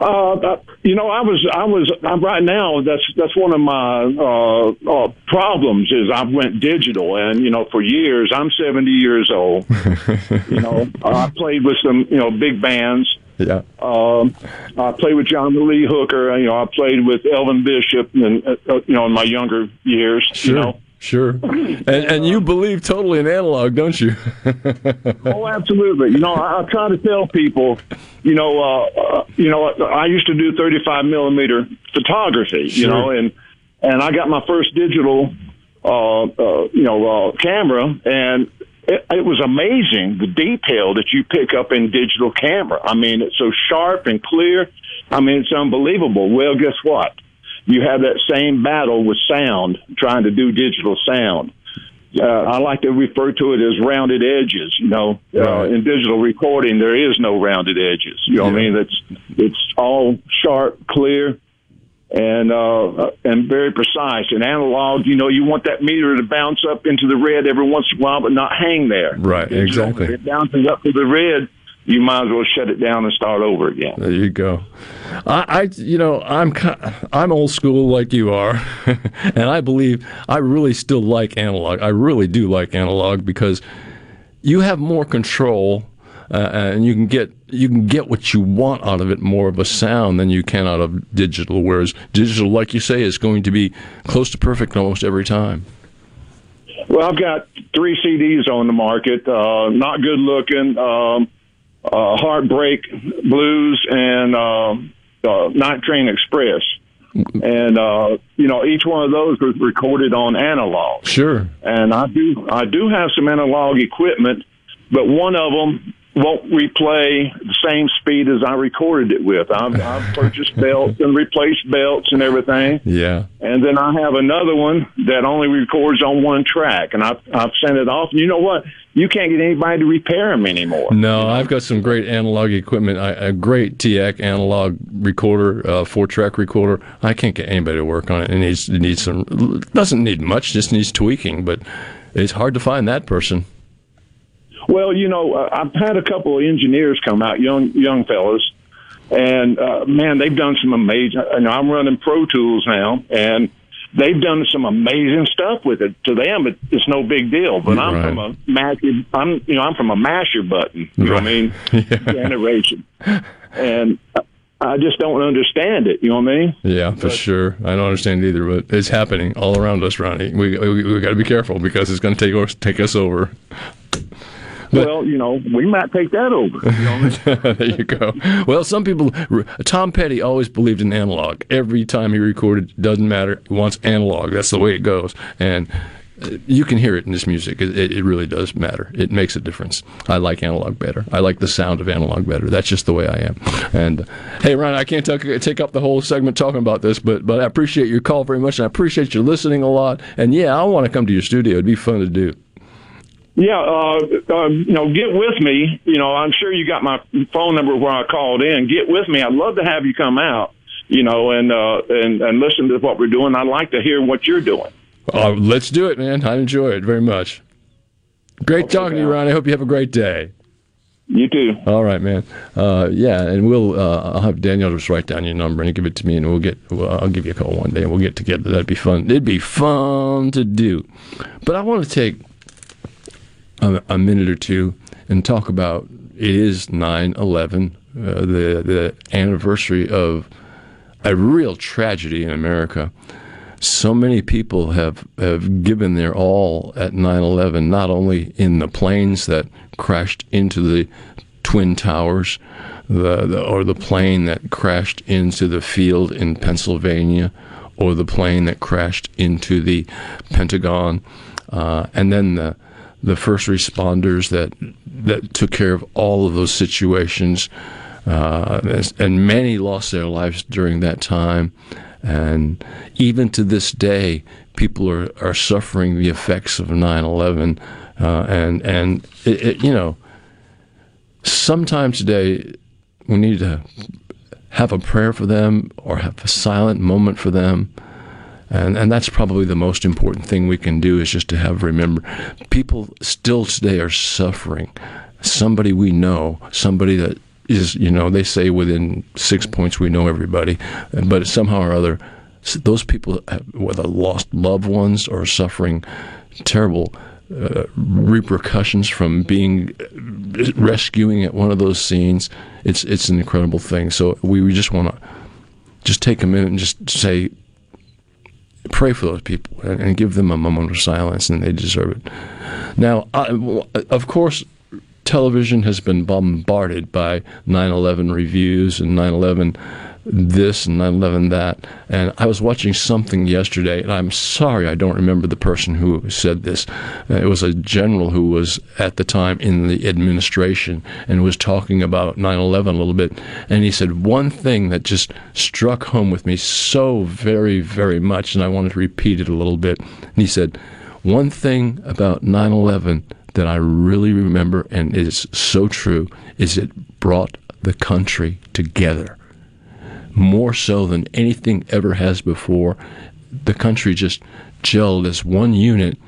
Uh, uh, you know, I was, I was, I'm right now. That's that's one of my uh, uh, problems is I went digital, and you know, for years I'm 70 years old. you know, I played with some, you know, big bands. Yeah. Um, I played with John Lee Hooker. You know, I played with Elvin Bishop, and uh, uh, you know, in my younger years. Sure, You know, sure. And and you believe totally in analog, don't you? Oh, absolutely. You know, I, I try to tell people, you know, uh, uh, you know, I used to do 35 millimeter photography, you Sure. know, and and I got my first digital, uh, uh, you know, uh, camera, and it, it was amazing the detail that you pick up in digital camera. I mean, it's so sharp and clear. I mean, it's unbelievable. Well, guess what? You have that same battle with sound, trying to do digital sound uh, I like to refer to it as rounded edges. You know, uh, in digital recording, there is no rounded edges. You know what I mean? That's it's all sharp, clear, and uh, and very precise. And analog, you know, you want that meter to bounce up into the red every once in a while, but not hang there. Right, exactly. If it bounces up to the red, you might as well shut it down and start over again. There you go. I, I you know, I'm I'm old school like you are, and I believe I really still like analog. I really do like analog because you have more control, uh, and you can get you can get what you want out of it more of a sound than you can out of digital. Whereas digital, like you say, is going to be close to perfect almost every time. Well, I've got three CDs on the market. Uh, not good looking. Um, uh, Heartbreak Blues and uh, uh, Night Train Express. And uh, you know, each one of those was recorded on analog. Sure. And I do, I do have some analog equipment, but one of them won't replay the same speed as I recorded it with. I've, I've purchased belts and replaced belts and everything. Yeah. And then I have another one that only records on one track, and I've I've sent it off. And you know what? You can't get anybody to repair them anymore. No, I've got some great analog equipment. I, a great TEAC analog recorder, uh, four track recorder. I can't get anybody to work on it. It needs it needs some. Doesn't need much. Just needs tweaking. But it's hard to find that person. Well, you know, uh, I've had a couple of engineers come out, young young fellas, and uh, man, they've done some amazing. You know, I'm running Pro Tools now, and they've done some amazing stuff with it. To them, it, it's no big deal. But I'm Right. from a masher. I'm you know I'm from a masher button. You know what I mean? Yeah. Generation, and I just don't understand it. You know what I mean? Yeah, for sure. I don't understand either, but it's happening all around us, Ronnie. We we, we got to be careful because it's going to take us take us over. Well, you know, we might take that over. You know what I mean? there you go. Well, some people. Tom Petty always believed in analog. Every time he recorded, doesn't matter. He wants analog. That's the way it goes, and. uh, You can hear it in this music. It, it, really does matter. It makes a difference. I like analog better. I like the sound of analog better. That's just the way I am. And uh, hey, Ron, I can't take, take up the whole segment talking about this, but but I appreciate your call very much, and I appreciate you listening a lot. And yeah, I want to come to your studio. It'd be fun to do. Yeah, uh, uh, you know, get with me. You know, I'm sure you got my phone number where I called in. Get with me. I'd love to have you come out. You know, and uh, and and listen to what we're doing. I'd like to hear what you're doing. Uh, let's do it, man. I enjoy it very much. Great talking to you, Ron. I hope you have a great day. You too. All right, man. Uh, yeah, and we'll. Uh, I'll have Daniel just write down your number and give it to me, and we'll get. Well, I'll give you a call one day, and we'll get together. That'd be fun. It'd be fun to do. But I want to take a, a minute or two and talk about it is 9/11, uh, the the anniversary of a real tragedy in America. So many people have, have given their all at 9 11, not only in the planes that crashed into the Twin Towers, the, the, or the plane that crashed into the field in Pennsylvania, or the plane that crashed into the Pentagon, uh, and then the, the first responders that, that took care of all of those situations. Uh, and many lost their lives during that time. And even to this day, people are, are suffering the effects of 9 11. Uh, and, and it, it, you know, sometime today, we need to have a prayer for them or have a silent moment for them. And, and that's probably the most important thing we can do is just to have remember people still today are suffering. Somebody we know, somebody that is, you know, they say within six points we know everybody, but somehow or other, those people, whether lost loved ones or suffering terrible uh, repercussions from being uh, rescuing at one of those scenes, it's it's an incredible thing. So we, we just want to just take a minute and just say, pray for those people and, and give them a moment of silence, and they deserve it. Now, I, of course television has been bombarded by 9/11 reviews and 9/11 this and 9/11 that. And I was watching something yesterday, and I'm sorry I don't remember the person who said this. Uh, it was a general who was at the time in the administration and was talking about 9/11 a little bit. And he said one thing that just struck home with me so very, very much, and I wanted to repeat it a little bit. And he said, "One thing about 9/11." that I really remember and is so true is it brought the country together more so than anything ever has before. The country just gelled as one unit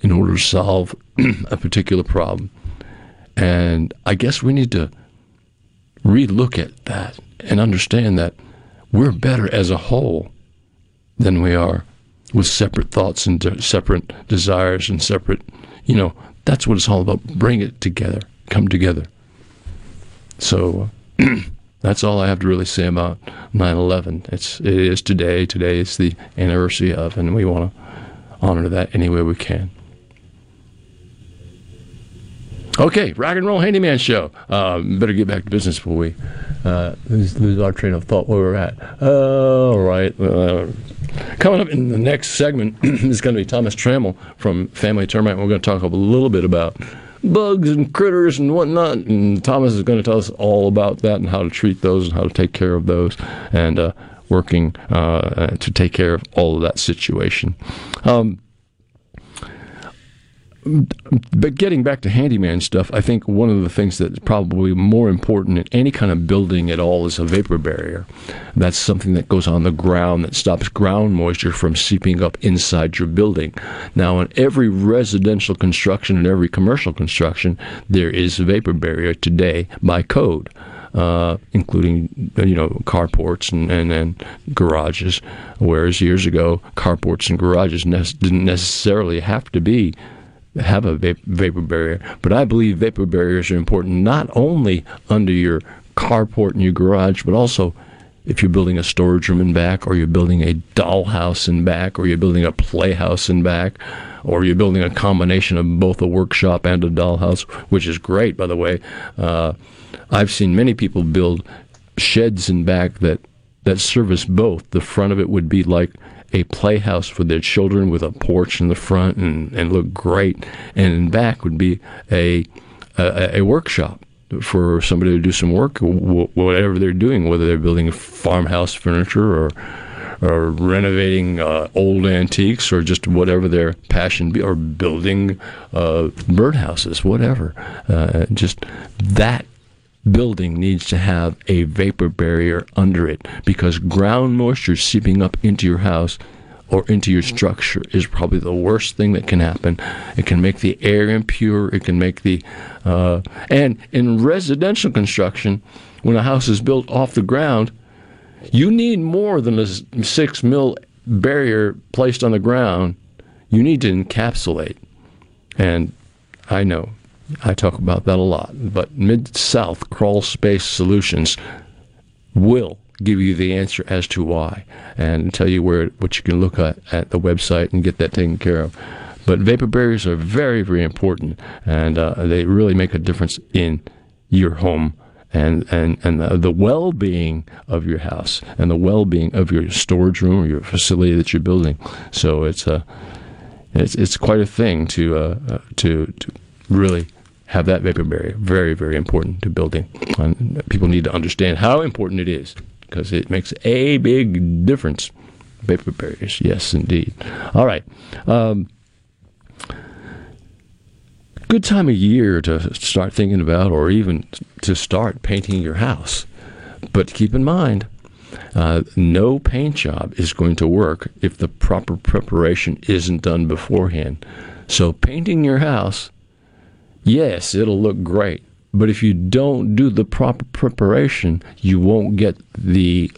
in order to solve a particular problem. And I guess we need to relook at that and understand that we're better as a whole than we are with separate thoughts and de- separate desires and separate, you know, that's what it's all about. Bring it together, come together. So that's all I have to really say about 9/11. It's it is today. Today is the anniversary of, and we want to honor that any way we can. Okay, rock and roll handyman show. Uh, better get back to business before we uh, lose, lose, our train of thought where we're at. Uh, all right. Uh, coming up in the next segment is going to be Thomas Trammell from Family Termite. We're going to talk a little bit about bugs and critters and whatnot. And Thomas is going to tell us all about that and how to treat those and how to take care of those and uh, working uh, to take care of all of that situation. Um, but getting back to handyman stuff, I think one of the things that's probably more important in any kind of building at all is a vapor barrier. That's something that goes on the ground that stops ground moisture from seeping up inside your building. Now, in every residential construction and every commercial construction, there is a vapor barrier today by code. Uh, including you know carports and, and, and, garages, whereas years ago carports and garages ne- didn't necessarily have to be have a vapor barrier. But I believe vapor barriers are important not only under your carport and your garage, but also if you're building a storage room in back, or you're building a dollhouse in back, or you're building a playhouse in back, or you're building a combination of both a workshop and a dollhouse, which is great, by the way. Uh, I've seen many people build sheds in back that that service both. The front of it would be like a playhouse for their children with a porch in the front and, and look great. And in back would be a, a, a workshop for somebody to do some work, whatever they're doing, whether they're building farmhouse furniture or or renovating uh, old antiques or just whatever their passion be, or building uh, birdhouses, whatever. Uh, just that building needs to have a vapor barrier under it because ground moisture seeping up into your house or into your structure is probably the worst thing that can happen. It can make the air impure. It can make the uh, and in residential construction, when a house is built off the ground, you need more than a six mil barrier placed on the ground. You need to encapsulate, and I know I talk about that a lot. But Mid South Crawl Space Solutions will give you the answer as to why and tell you where what you can look at at the website and get that taken care of. But vapor barriers are very, very important, and uh, they really make a difference in your home and and and the, the well-being of your house and the well-being of your storage room or your facility that you're building. So it's a it's it's quite a thing to uh, uh, to to really have that vapor barrier. Very very important to building. And people need to understand how important it is because it makes a big difference. Vapor barriers, yes, indeed. All right. Um, good time of year to start thinking about or even to start painting your house. But keep in mind, uh, no paint job is going to work if the proper preparation isn't done beforehand. So, painting your house, yes, it'll look great. But if you don't do the proper preparation, you won't get the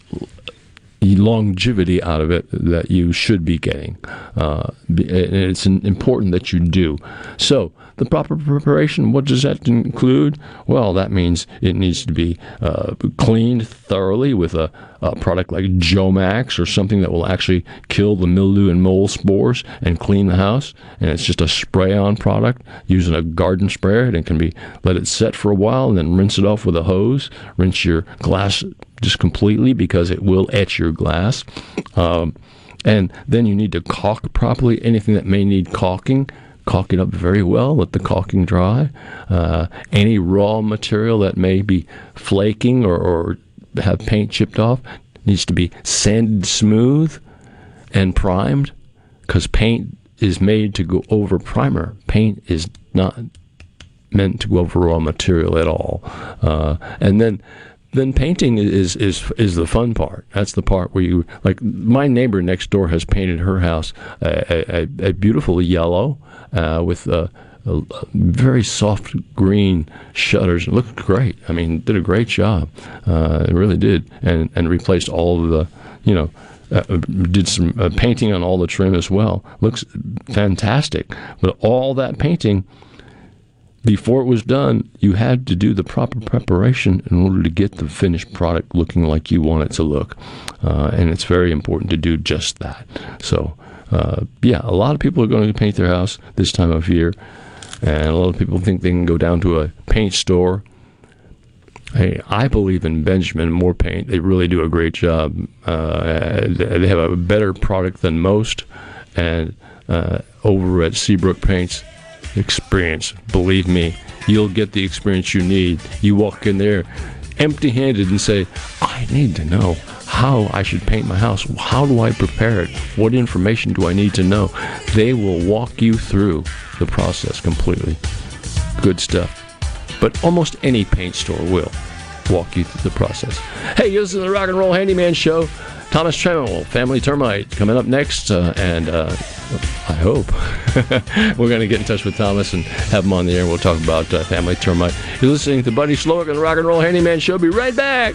longevity out of it that you should be getting. Uh, it's important that you do. So, the proper preparation, what does that include? Well, that means it needs to be uh, cleaned thoroughly with a, a, product like Jomax or something that will actually kill the mildew and mold spores and clean the house. And it's just a spray on product using a garden sprayer. And it can be let it set for a while and then rinse it off with a hose. Rinse your glass just completely because it will etch your glass. Um, and then you need to caulk properly anything that may need caulking caulk it up very well, let the caulking dry. Uh, any raw material that may be flaking or, or have paint chipped off needs to be sanded smooth and primed because paint is made to go over primer. Paint is not meant to go over raw material at all. Uh, and then then painting is is is the fun part. That's the part where you like. My neighbor next door has painted her house a, a, a beautiful yellow uh, with a, a, very soft green shutters. It looked great. I mean, did a great job. Uh, it really did, and and replaced all of the you know. Uh, did some uh, painting on all the trim as well. Looks fantastic. But all that painting before it was done, you had to do the proper preparation in order to get the finished product looking like you want it to look. Uh, and it's very important to do just that. So, uh, yeah, a lot of people are going to paint their house this time of year. And a lot of people think they can go down to a paint store. Hey, I believe in Benjamin Moore Paint. They really do a great job. Uh, they have a better product than most. And uh, over at Seabrook Paints, experience. Believe me, you'll get the experience you need. You walk in there empty handed and say, I need to know how I should paint my house. How do I prepare it? What information do I need to know? They will walk you through the process completely. Good stuff. But almost any paint store will walk you through the process. Hey, this is the Rock and Roll Handyman Show. Thomas Trammell, Family Termite, coming up next. Uh, and uh, I hope we're going to get in touch with Thomas and have him on the air. We'll talk about uh, Family Termite. You're listening to Buddy Slowick on the Rock and Roll Handyman Show. Be right back.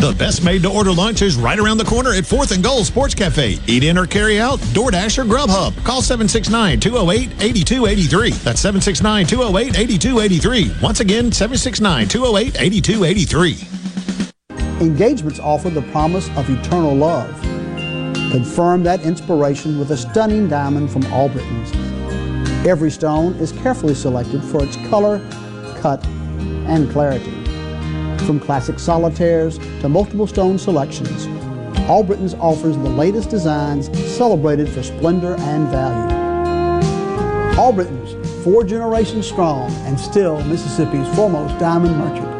The best made to order lunch is right around the corner at 4th and Goal Sports Cafe. Eat in or carry out, DoorDash or Grubhub. Call 769 208 8283. That's 769 208 8283. Once again, 769 208 8283. Engagements offer the promise of eternal love. Confirm that inspiration with a stunning diamond from Albritton's. Every stone is carefully selected for its color, cut, and clarity. From classic solitaires to multiple stone selections, Albritton's offers the latest designs celebrated for splendor and value. Albritton's, four generations strong and still Mississippi's foremost diamond merchant.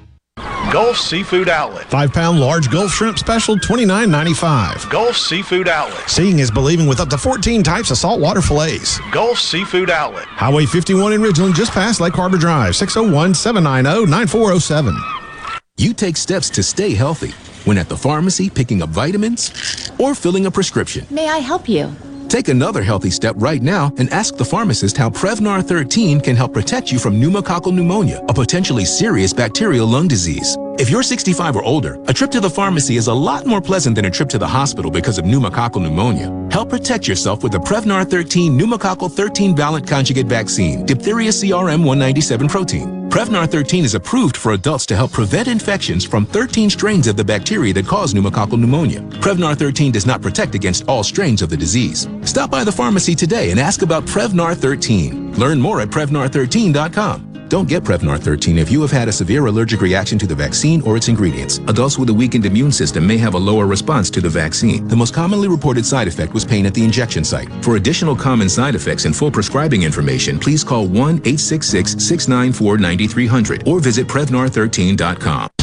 Gulf Seafood Outlet. Five pound large Gulf shrimp special, $29.95. Gulf Seafood Outlet. Seeing is believing with up to 14 types of saltwater fillets. Gulf Seafood Outlet. Highway 51 in Ridgeland, just past Lake Harbor Drive, 601 790 9407. You take steps to stay healthy when at the pharmacy picking up vitamins or filling a prescription. May I help you? Take another healthy step right now and ask the pharmacist how Prevnar 13 can help protect you from pneumococcal pneumonia, a potentially serious bacterial lung disease. If you're 65 or older, a trip to the pharmacy is a lot more pleasant than a trip to the hospital because of pneumococcal pneumonia. Help protect yourself with the Prevnar 13 pneumococcal 13 valent conjugate vaccine, diphtheria CRM 197 protein. Prevnar 13 is approved for adults to help prevent infections from 13 strains of the bacteria that cause pneumococcal pneumonia. Prevnar 13 does not protect against all strains of the disease. Stop by the pharmacy today and ask about Prevnar 13. Learn more at Prevnar13.com. Don't get Prevnar 13 if you have had a severe allergic reaction to the vaccine or its ingredients. Adults with a weakened immune system may have a lower response to the vaccine. The most commonly reported side effect was pain at the injection site. For additional common side effects and full prescribing information, please call 1 866 694 9300 or visit Prevnar13.com.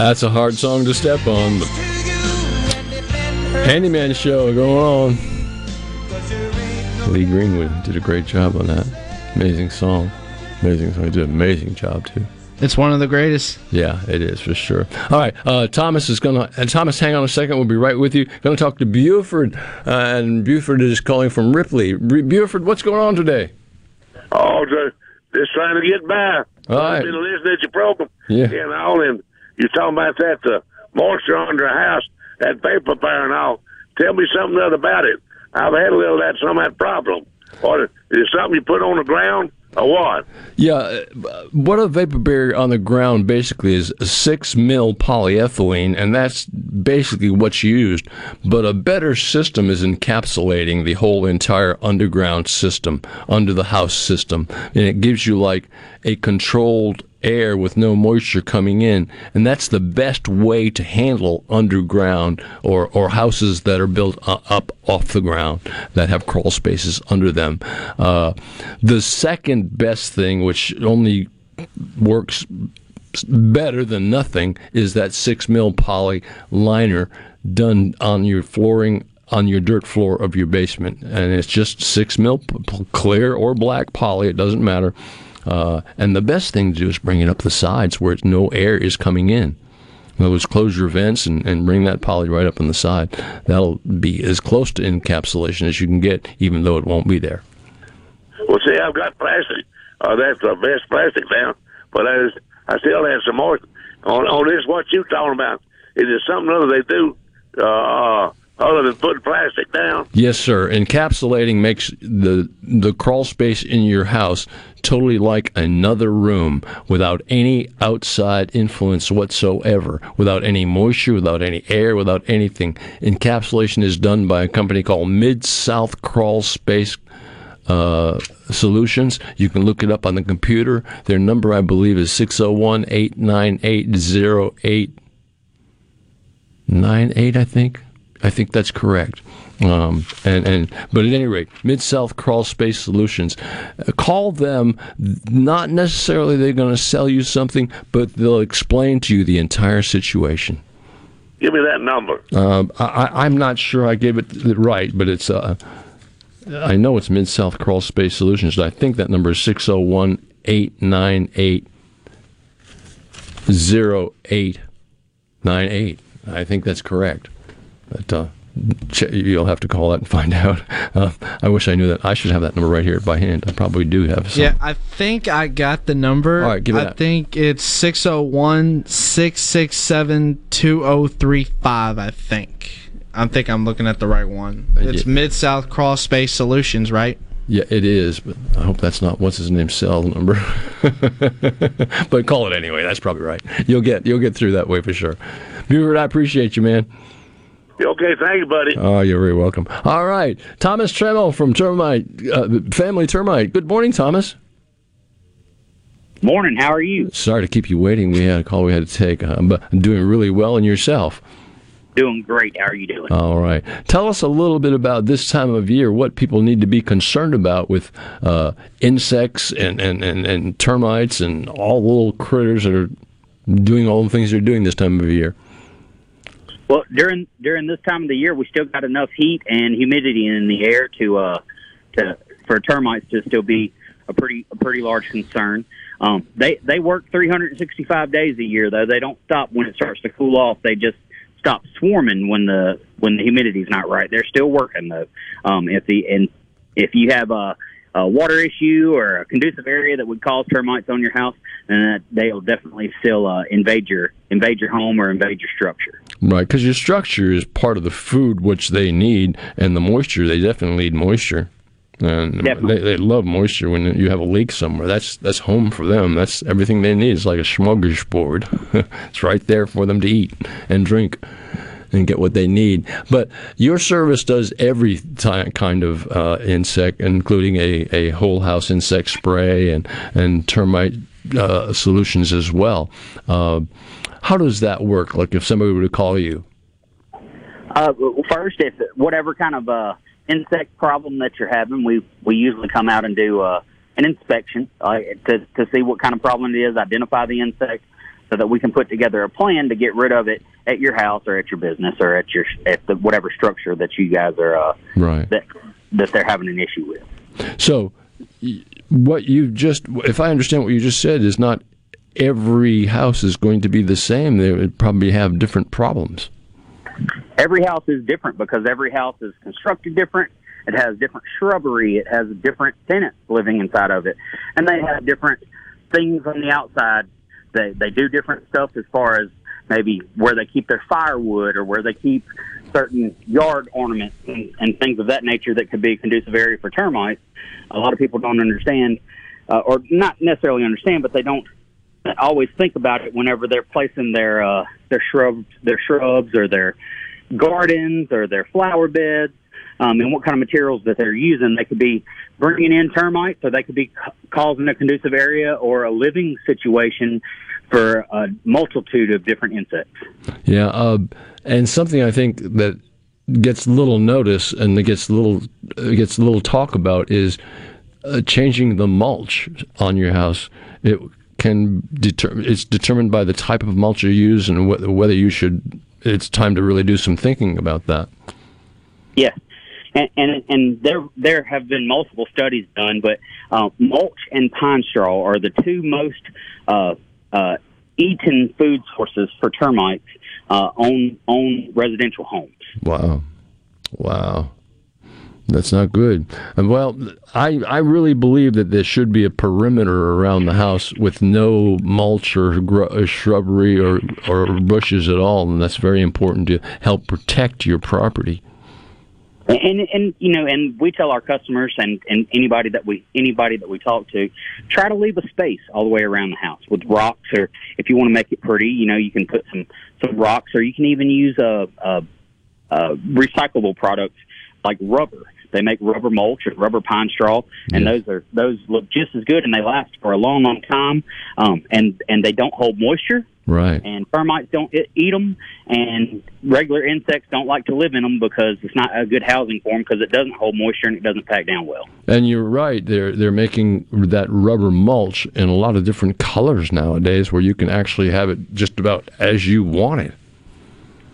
That's a hard song to step on. But Handyman show going on. Lee Greenwood did a great job on that. Amazing song. Amazing song. He did an amazing job too. It's one of the greatest. Yeah, it is for sure. All right, uh, Thomas is going to. And Thomas, hang on a second. We'll be right with you. Going to talk to Buford, uh, and Buford is calling from Ripley. B- Buford, what's going on today? Oh, just, just trying to get by. All right. I've been listening to your program. Yeah. And all, and you're talking about that the moisture under a house, that vapor fire and all. Tell me something else about it. I've had a little of that, some of that problem. Or is it something you put on the ground or what? Yeah, uh, what a vapor barrier on the ground basically is six mil polyethylene, and that's basically what's used. But a better system is encapsulating the whole entire underground system, under the house system, and it gives you like a controlled air with no moisture coming in, and that's the best way to handle underground or, or houses that are built up off the ground that have crawl spaces under them. Uh, the second best thing, which only works better than nothing, is that six mil poly liner done on your flooring on your dirt floor of your basement, and it's just six mil p- p- clear or black poly. It doesn't matter. Uh, and the best thing to do is bring it up the sides where no air is coming in. In other words, close your vents and, and bring that poly right up on the side. That'll be as close to encapsulation as you can get, even though it won't be there. Well, see, I've got plastic. Uh, that's the best plastic now. But I, I still have some more. On, on this, what you talking about? Is it something other they do uh, other than putting plastic down? Yes, sir. Encapsulating makes the the crawl space in your house totally like another room without any outside influence whatsoever, without any moisture, without any air, without anything. Encapsulation is done by a company called Mid South Crawl Space uh, Solutions. You can look it up on the computer. Their number, I believe, is 601 898 0898, I think. I think that's correct. Um, and, and but at any rate, Mid South Crawl Space Solutions, uh, call them. Not necessarily they're going to sell you something, but they'll explain to you the entire situation. Give me that number. Um, I, I'm not sure I gave it right, but it's uh, I know it's Mid South Crawl Space Solutions. I think that number is 601 898 0898. I think that's correct. But uh, you'll have to call that and find out. Uh, I wish I knew that. I should have that number right here by hand. I probably do have some. Yeah, I think I got the number. All right, give it I that. think it's 601 667 2035, I think. I think I'm looking at the right one. It's Yeah. Mid South Crawl Space Solutions, right? Yeah, it is, but I hope that's not what's his name cell number. but call it anyway. That's probably right. You'll get you'll get through that way for sure. Buford, I appreciate you, man. Okay, thank you, buddy. Oh, you're very welcome. All right, Thomas Trammell from Termite uh, Family Termite. Good morning, Thomas. Morning. How are you? Sorry to keep you waiting. We had a call we had to take, uh, but I'm doing really well. And yourself? Doing great. How are you doing? All right. Tell us a little bit about this time of year. What people need to be concerned about with uh, insects and, and, and, and termites and all the little critters that are doing all the things they're doing this time of year. Well, during during this time of the year, we still got enough heat and humidity in the air to uh to for termites to still be a pretty a pretty large concern. Um, they they work 365 days a year though. They don't stop when it starts to cool off. They just stop swarming when the when the humidity's not right. They're still working though. Um, if the and if you have a, a water issue or a conducive area that would cause termites on your house, then that they'll definitely still uh, invade your invade your home or invade your structure. Right, because your structure is part of the food which they need, and the moisture, they definitely need moisture. And they, they love moisture when you have a leak somewhere. That's that's home for them. That's everything they need. It's like a smorgasbord. it's right there for them to eat and drink and get what they need. But your service does every ti kind of uh, insect, including a, a whole house insect spray and and termite uh, solutions as well. Uh, how does that work? Like if somebody were to call you, Uh, first, if whatever kind of uh, insect problem that you're having, we we usually come out and do uh, an inspection uh, to to see what kind of problem it is, identify the insect, so that we can put together a plan to get rid of it at your house or at your business or at your at the whatever structure that you guys are uh, right? that that they're having an issue with. So, what you just, if I understand what you just said, is not every house is going to be the same. They would probably have different problems. every house is different because every house is constructed different. It has different shrubbery. It has different tenants living inside of it, and they have different things on the outside. They they do different stuff as far as maybe where they keep their firewood or where they keep certain yard ornaments and, and things of that nature that could be a conducive area for termites. A lot of people don't understand, uh, or not necessarily understand, but they don't always think about it whenever they're placing their uh, their shrubs, their shrubs, or their gardens, or their flower beds, um, and what kind of materials that they're using. They could be bringing in termites, or they could be ca- causing a conducive area or a living situation for a multitude of different insects. Yeah, uh, and something I think that gets little notice and that gets little uh, gets little talk about is uh, changing the mulch on your house. It can deter- it's determined by the type of mulch you use and wh- whether you should. It's time to really do some thinking about that. Yeah, and and, and there there have been multiple studies done, but uh, mulch and pine straw are the two most uh, uh, eaten food sources for termites uh, on on residential homes. Wow. Wow. That's not good. Well, I I really believe that there should be a perimeter around the house with no mulch or gr- or shrubbery or or bushes at all, and that's very important to help protect your property. And and you know, and we tell our customers and and anybody that we anybody that we talk to, try to leave a space all the way around the house with rocks, or if you want to make it pretty, you know, you can put some some rocks, or you can even use a, a, a recyclable product like rubber. They make rubber mulch or rubber pine straw, and those are those look just as good, and they last for a long, long time. Um, and and they don't hold moisture, Right. and termites don't eat them, and regular insects don't like to live in them because it's not a good housing for them because it doesn't hold moisture and it doesn't pack down well. And you're right. They're they're making that rubber mulch in a lot of different colors nowadays, where you can actually have it just about as you want it.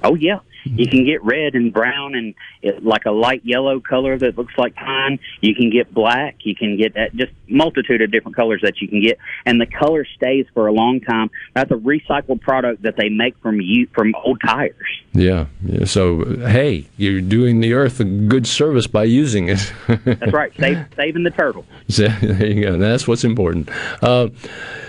Oh yeah, you can get red and brown and it, like a light yellow color that looks like pine. You can get black. You can get that just multitude of different colors that you can get, and the color stays for a long time. That's a recycled product that they make from you from old tires. Yeah. yeah. So hey, you're doing the earth a good service by using it. That's right, save, saving the turtle. So, there you go. That's what's important. Uh,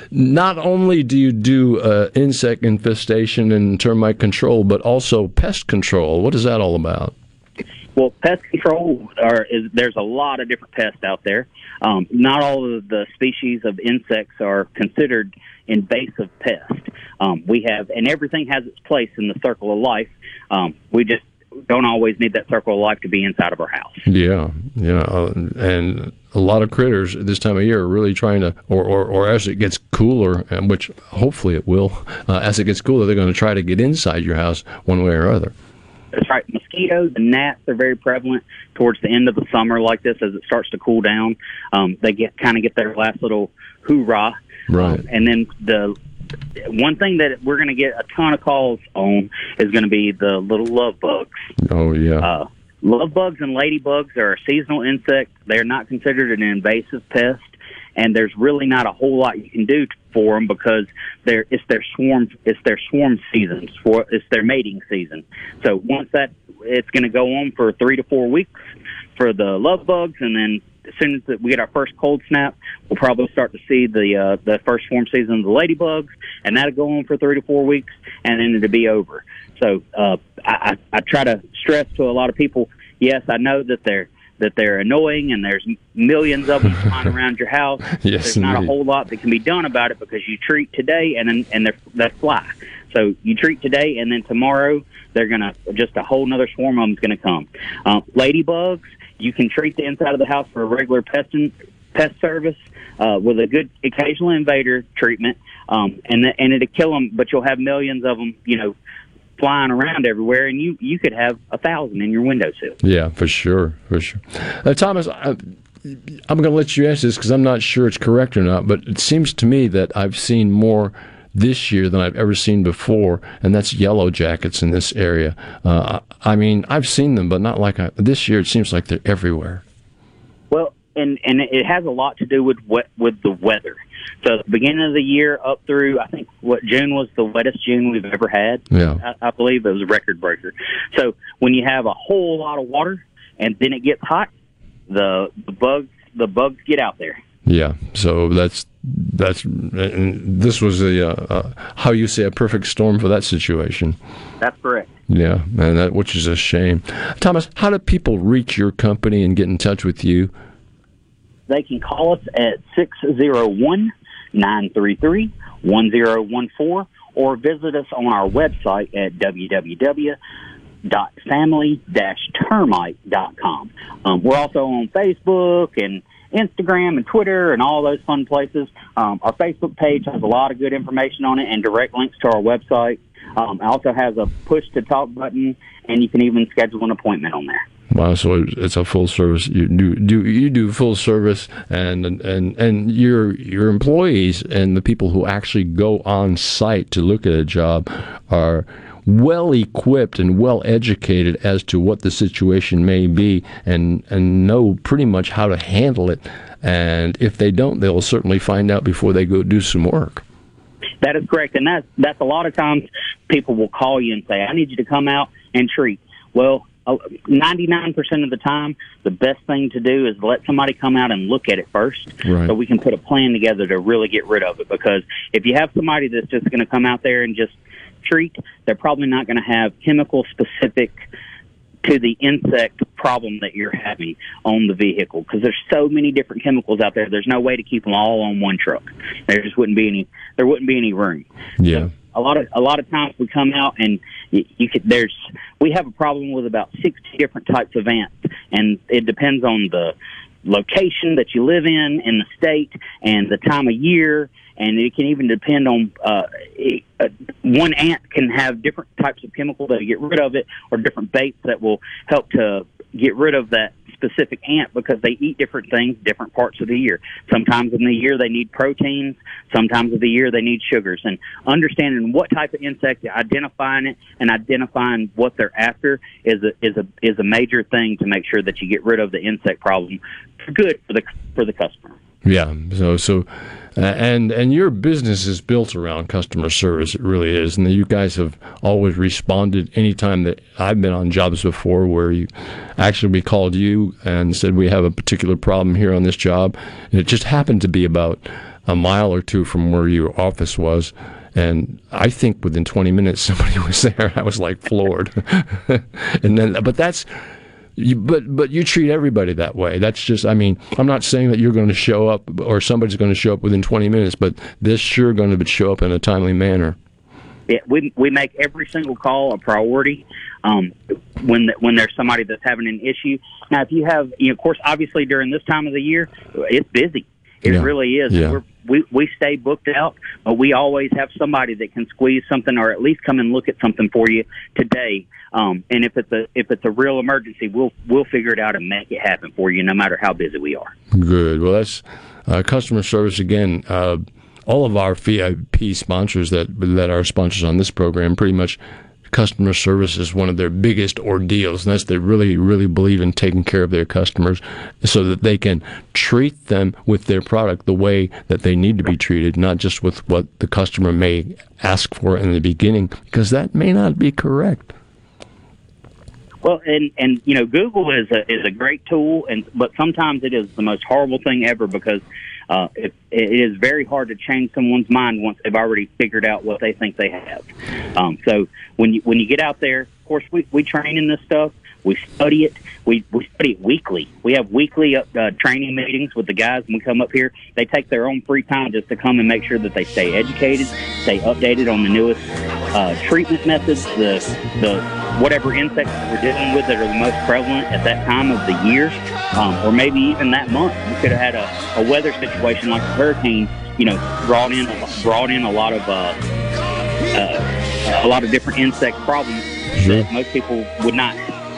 not only do you do uh, insect infestation and termite control, but also pest control. What is that all about? Well, pest control are is there's a lot of different pests out there. Um, not all of the species of insects are considered invasive pests. Um, we have, and everything has its place in the circle of life. Um, we just don't always need that circle of life to be inside of our house. Yeah, yeah, uh, and a lot of critters this time of year are really trying to, or, or, or as it gets cooler, and which hopefully it will, uh, as it gets cooler, they're going to try to get inside your house one way or other. That's right. Mosquitoes and gnats are very prevalent towards the end of the summer, like this, as it starts to cool down. Um, they get kind of get their last little hoorah, Right. and then the one thing that we're going to get a ton of calls on is going to be the little love bugs. Oh yeah. Uh, love bugs and ladybugs are a seasonal insect. They're not considered an invasive pest, and there's really not a whole lot you can do for them because they're it's their swarm it's their swarm season. For it's their mating season. So once that it's going to go on for three to four weeks for the love bugs, and then as soon as that we get our first cold snap, we'll probably start to see the uh, the first swarm season of the ladybugs, and that'll go on for three to four weeks, and then it'll be over. So uh, I, I, I try to stress to a lot of people. Yes, I know that they're that they're annoying, and there's millions of them flying around your house. Yes, there's not a whole lot that can be done about it because you treat today, and then and they're they fly. So you treat today, and then tomorrow they're gonna just a whole nother swarm of them's gonna come. Uh, ladybugs, you can treat the inside of the house for a regular pest and, pest service uh, with a good occasional invader treatment, um, and the, and it'll kill them. But you'll have millions of them, you know, flying around everywhere, and you you could have a thousand in your windowsill. Yeah, for sure, for sure. Uh, Thomas, I, I'm going to let you answer this because I'm not sure it's correct or not, but it seems to me that I've seen more this year than I've ever seen before, and that's yellow jackets in this area. Uh, I mean, I've seen them, but not like I, this year. It seems like they're everywhere. Well, and and it has a lot to do with what with the weather. So the beginning of the year up through I think what June was the wettest June we've ever had. Yeah. I, I believe it was a record breaker. So when you have a whole lot of water and then it gets hot, the the bugs the bugs get out there. Yeah, so that's that's this was a uh, uh, how you say a perfect storm for that situation. That's correct. Yeah, and that which is a shame. Thomas, how do people reach your company and get in touch with you? They can call us at 601 933 1014 or visit us on our website at www.family-termite.com. Um, we're also on Facebook and Instagram and Twitter and all those fun places. Um, our Facebook page has a lot of good information on it and direct links to our website. Um, it also has a push to talk button, and you can even schedule an appointment on there. Wow, so it's a full service. You do, do you do full service, and and and your your employees and the people who actually go on site to look at a job are well equipped and well educated as to what the situation may be and, and know pretty much how to handle it. And if they don't, they'll certainly find out before they go do some work. That is correct, and that's that's a lot of times people will call you and say, "I need you to come out and treat." Well, uh, ninety nine percent of the time, the best thing to do is let somebody come out and look at it first, Right. so we can put a plan together to really get rid of it. Because if you have somebody that's just going to come out there and just treat, they're probably not going to have chemical specific to the insect problem that you're having on the vehicle because there's so many different chemicals out there. There's no way to keep them all on one truck. There just wouldn't be any. There wouldn't be any room. Yeah. A lot of a lot of times we come out and you, you could there's we have a problem with about 60 different types of ants and it depends on the location that you live in in the state and the time of year and it can even depend on uh, uh, one ant can have different types of chemical that get rid of it or different baits that will help to get rid of that specific ant because they eat different things different parts of the year. Sometimes in the year they need proteins sometimes of the year they need sugars. And understanding what type of insect identifying it and identifying what they're after is a is a is a major thing to make sure that you get rid of the insect problem. Good for the for the customer Yeah. So so, uh, and and your business is built around customer service. It really is, and you guys have always responded. Anytime that I've been on jobs before, where you actually we called you and said we have a particular problem here on this job, and it just happened to be about a mile or two from where your office was. And I think within 20 minutes somebody was there. I was like floored. and then, but that's you, but but you treat everybody that way. That's just. I mean, I'm not saying that you're going to show up or somebody's going to show up within 20 minutes, but this sure going to show up in a timely manner. Yeah, we we make every single call a priority. Um, when when there's somebody that's having an issue. Now, if you have, you know, of course, obviously during this time of the year, it's busy. It Yeah. really is. Yeah. We're, we we stay booked out, but we always have somebody that can squeeze something or at least come and look at something for you today. Um, and if it's a if it's a real emergency, we'll we'll figure it out and make it happen for you, no matter how busy we are. Good. Well, that's uh, customer service again. Uh, all of our VIP sponsors that that are sponsors on this program, pretty much, customer service is one of their biggest ordeals, and that's they really, really believe in taking care of their customers, so that they can treat them with their product the way that they need to be treated, not just with what the customer may ask for in the beginning, because that may not be correct. Well, and and you know, Google is a is a great tool, and but sometimes it is the most horrible thing ever because uh, it, it is very hard to change someone's mind once they've already figured out what they think they have. Um, so when you when you get out there, of course, we we train in this stuff. We study it. We we study it weekly. We have weekly uh, uh, training meetings with the guys when we come up here. They take their own free time just to come and make sure that they stay educated, stay updated on the newest uh, treatment methods, the the whatever insects that we're dealing with that are the most prevalent at that time of the year, um, or maybe even that month. We could have had a, a weather situation like a hurricane, you know, brought in brought in a lot of uh, uh, a lot of different insect problems that most people would not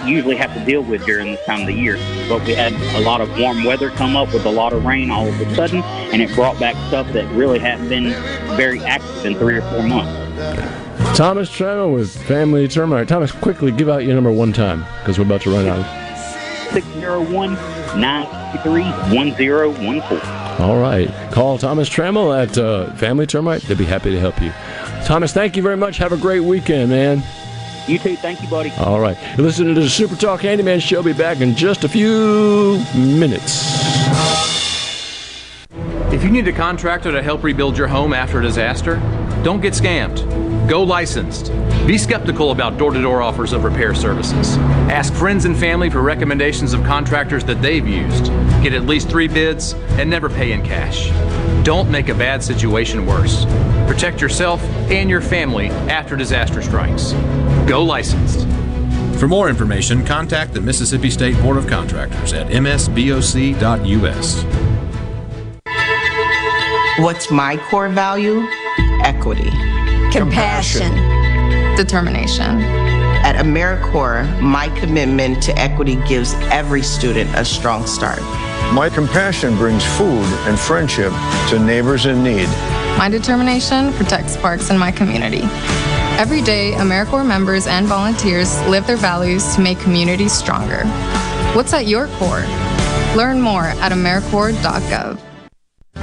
usually have to deal with during this time of the year. But we had a lot of warm weather come up with a lot of rain all of a sudden, and it brought back stuff that really hadn't been very active in three or four months. Thomas Trammell with Family Termite. Thomas, quickly give out your number one time because we're about to run out. 601 933 1014. All right. Call Thomas Trammell at uh, Family Termite. They'll be happy to help you. Thomas, thank you very much. Have a great weekend, man. You too. Thank you, buddy. All right. You're listening to the Super Talk Handyman Show. Be back in just a few minutes. If you need a contractor to help rebuild your home after a disaster, don't get scammed. Go licensed. Be skeptical about door to door offers of repair services. Ask friends and family for recommendations of contractors that they've used. Get at least three bids and never pay in cash. Don't make a bad situation worse. Protect yourself and your family after disaster strikes. Go licensed. For more information, contact the Mississippi State Board of Contractors at msboc.us. What's my core value? Equity. Compassion. Determination. At AmeriCorps, my commitment to equity gives every student a strong start. My compassion brings food and friendship to neighbors in need. My determination protects parks in my community. Every day, AmeriCorps members and volunteers live their values to make communities stronger. What's at your core? Learn more at AmeriCorps.gov.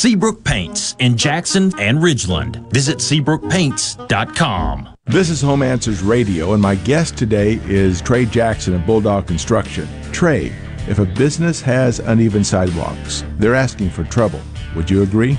Seabrook Paints in Jackson and Ridgeland. Visit SeabrookPaints.com. This is Home Answers Radio, and my guest today is Trey Jackson of Bulldog Construction. Trey, if a business has uneven sidewalks, they're asking for trouble. Would you agree?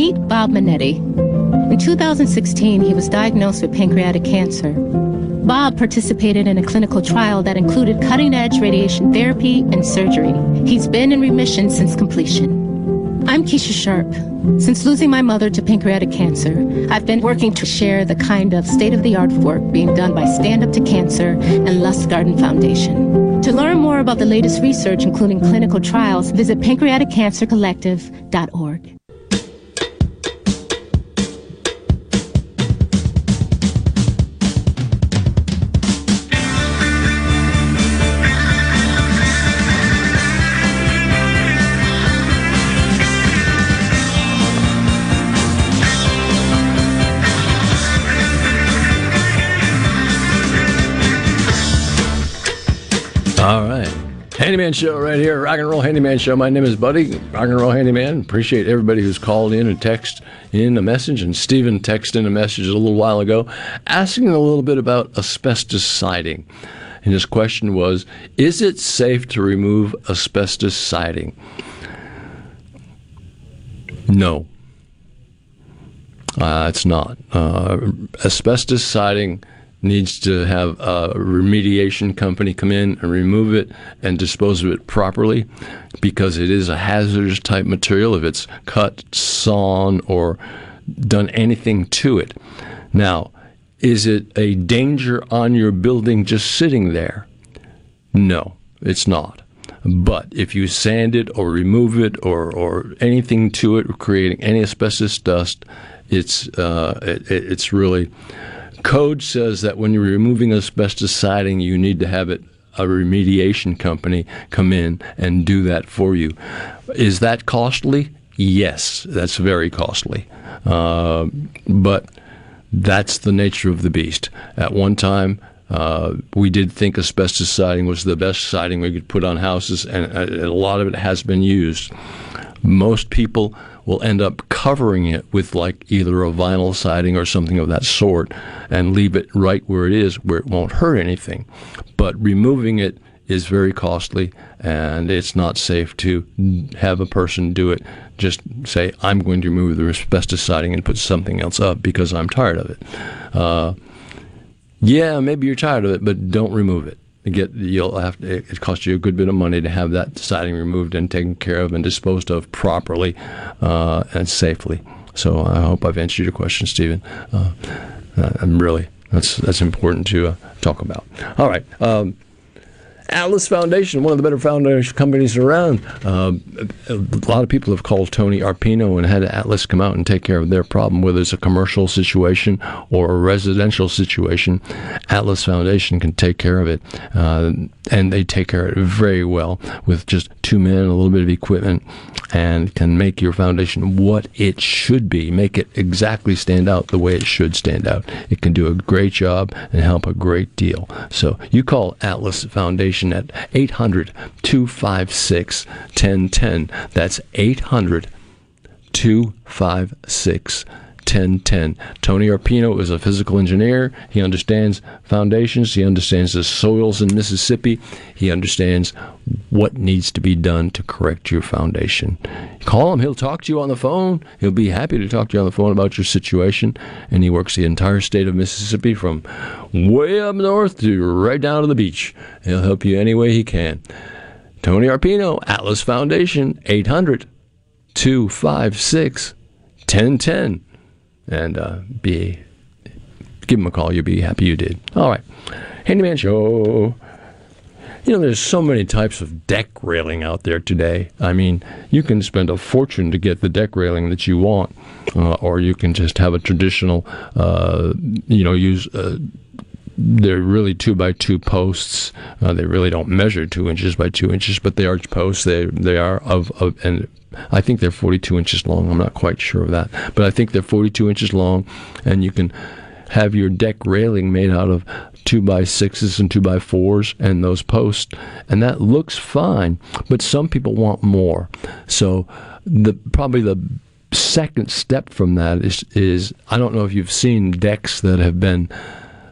Meet Bob Minetti. In 2016, he was diagnosed with pancreatic cancer. Bob participated in a clinical trial that included cutting edge radiation therapy and surgery. He's been in remission since completion. I'm Keesha Sharp. Since losing my mother to pancreatic cancer, I've been working to share the kind of state of the art work being done by Stand Up to Cancer and Lustgarten Foundation. To learn more about the latest research, including clinical trials, visit pancreaticcancercollective.org. All right. Handyman Show right here, Rock and Roll Handyman Show. My name is Buddy, Rock and Roll Handyman. Appreciate everybody who's called in and text in a message. And Stephen texted in a message a little while ago asking a little bit about asbestos siding. And his question was Is it safe to remove asbestos siding? No. Uh, it's not. Uh, asbestos siding needs to have a remediation company come in and remove it and dispose of it properly because it is a hazardous type material if it's cut, sawn, or done anything to it. Now, is it a danger on your building just sitting there? No, it's not. But if you sand it or remove it or, or anything to it, creating any asbestos dust, it's uh, it, it's really code says that when you're removing asbestos siding, you need to have it a remediation company come in and do that for you. Is that costly? Yes, that's very costly. Uh, but that's the nature of the beast. At one time, uh, we did think asbestos siding was the best siding we could put on houses, and a lot of it has been used. Most people will end up covering it with like either a vinyl siding or something of that sort and leave it right where it is where it won't hurt anything. But removing it is very costly and it's not safe to have a person do it. Just say, I'm going to remove the asbestos siding and put something else up because I'm tired of it. Uh, yeah, maybe you're tired of it, but don't remove it. Get you'll have to, it costs you a good bit of money to have that siding removed and taken care of and disposed of properly uh, and safely. So I hope I've answered your question, Stephen. Uh, I'm really that's that's important to uh, talk about. All right. Um, Atlas Foundation, one of the better foundation companies around. Uh, a lot of people have called Tony Arpino and had Atlas come out and take care of their problem, whether it's a commercial situation or a residential situation. Atlas Foundation can take care of it, uh, and they take care of it very well with just two men, a little bit of equipment, and can make your foundation what it should be, make it exactly stand out the way it should stand out. It can do a great job and help a great deal. So you call Atlas Foundation at 800 256 1010. That's 800 256 1010. Tony Arpino is a physical engineer. He understands foundations. He understands the soils in Mississippi. He understands what needs to be done to correct your foundation. Call him. He'll talk to you on the phone. He'll be happy to talk to you on the phone about your situation. And he works the entire state of Mississippi from way up north to right down to the beach. He'll help you any way he can. Tony Arpino, Atlas Foundation, 800 256 1010 and uh, be give him a call. You'll be happy you did. All right, Handyman Show. You know, there's so many types of deck railing out there today. I mean, you can spend a fortune to get the deck railing that you want, uh, or you can just have a traditional, uh, you know, use. They're really two by two posts. Uh, they really don't measure two inches by two inches, but they are posts. They they are of, of and I think they're 42 inches long. I'm not quite sure of that, but I think they're 42 inches long, and you can have your deck railing made out of two by sixes and two by fours and those posts, and that looks fine. But some people want more, so the probably the second step from that is is I don't know if you've seen decks that have been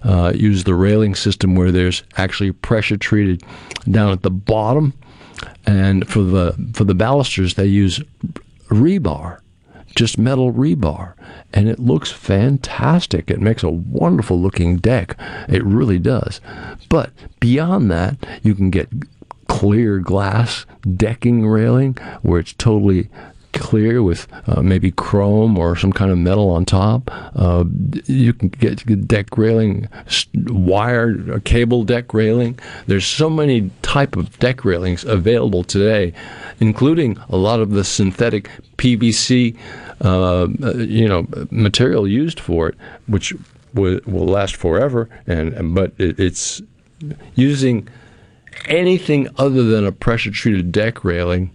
uh, use the railing system where there's actually pressure treated down at the bottom. And for the for the balusters they use rebar just metal rebar. And it looks fantastic. It makes a wonderful looking deck. It really does. But beyond that you can get clear glass decking railing where it's totally clear with uh, maybe chrome or some kind of metal on top. Uh, you can get deck railing, wired uh, cable deck railing. There's so many type of deck railings available today, including a lot of the synthetic PVC, uh, uh, you know, material used for it, which will, will last forever. And but it, it's using anything other than a pressure treated deck railing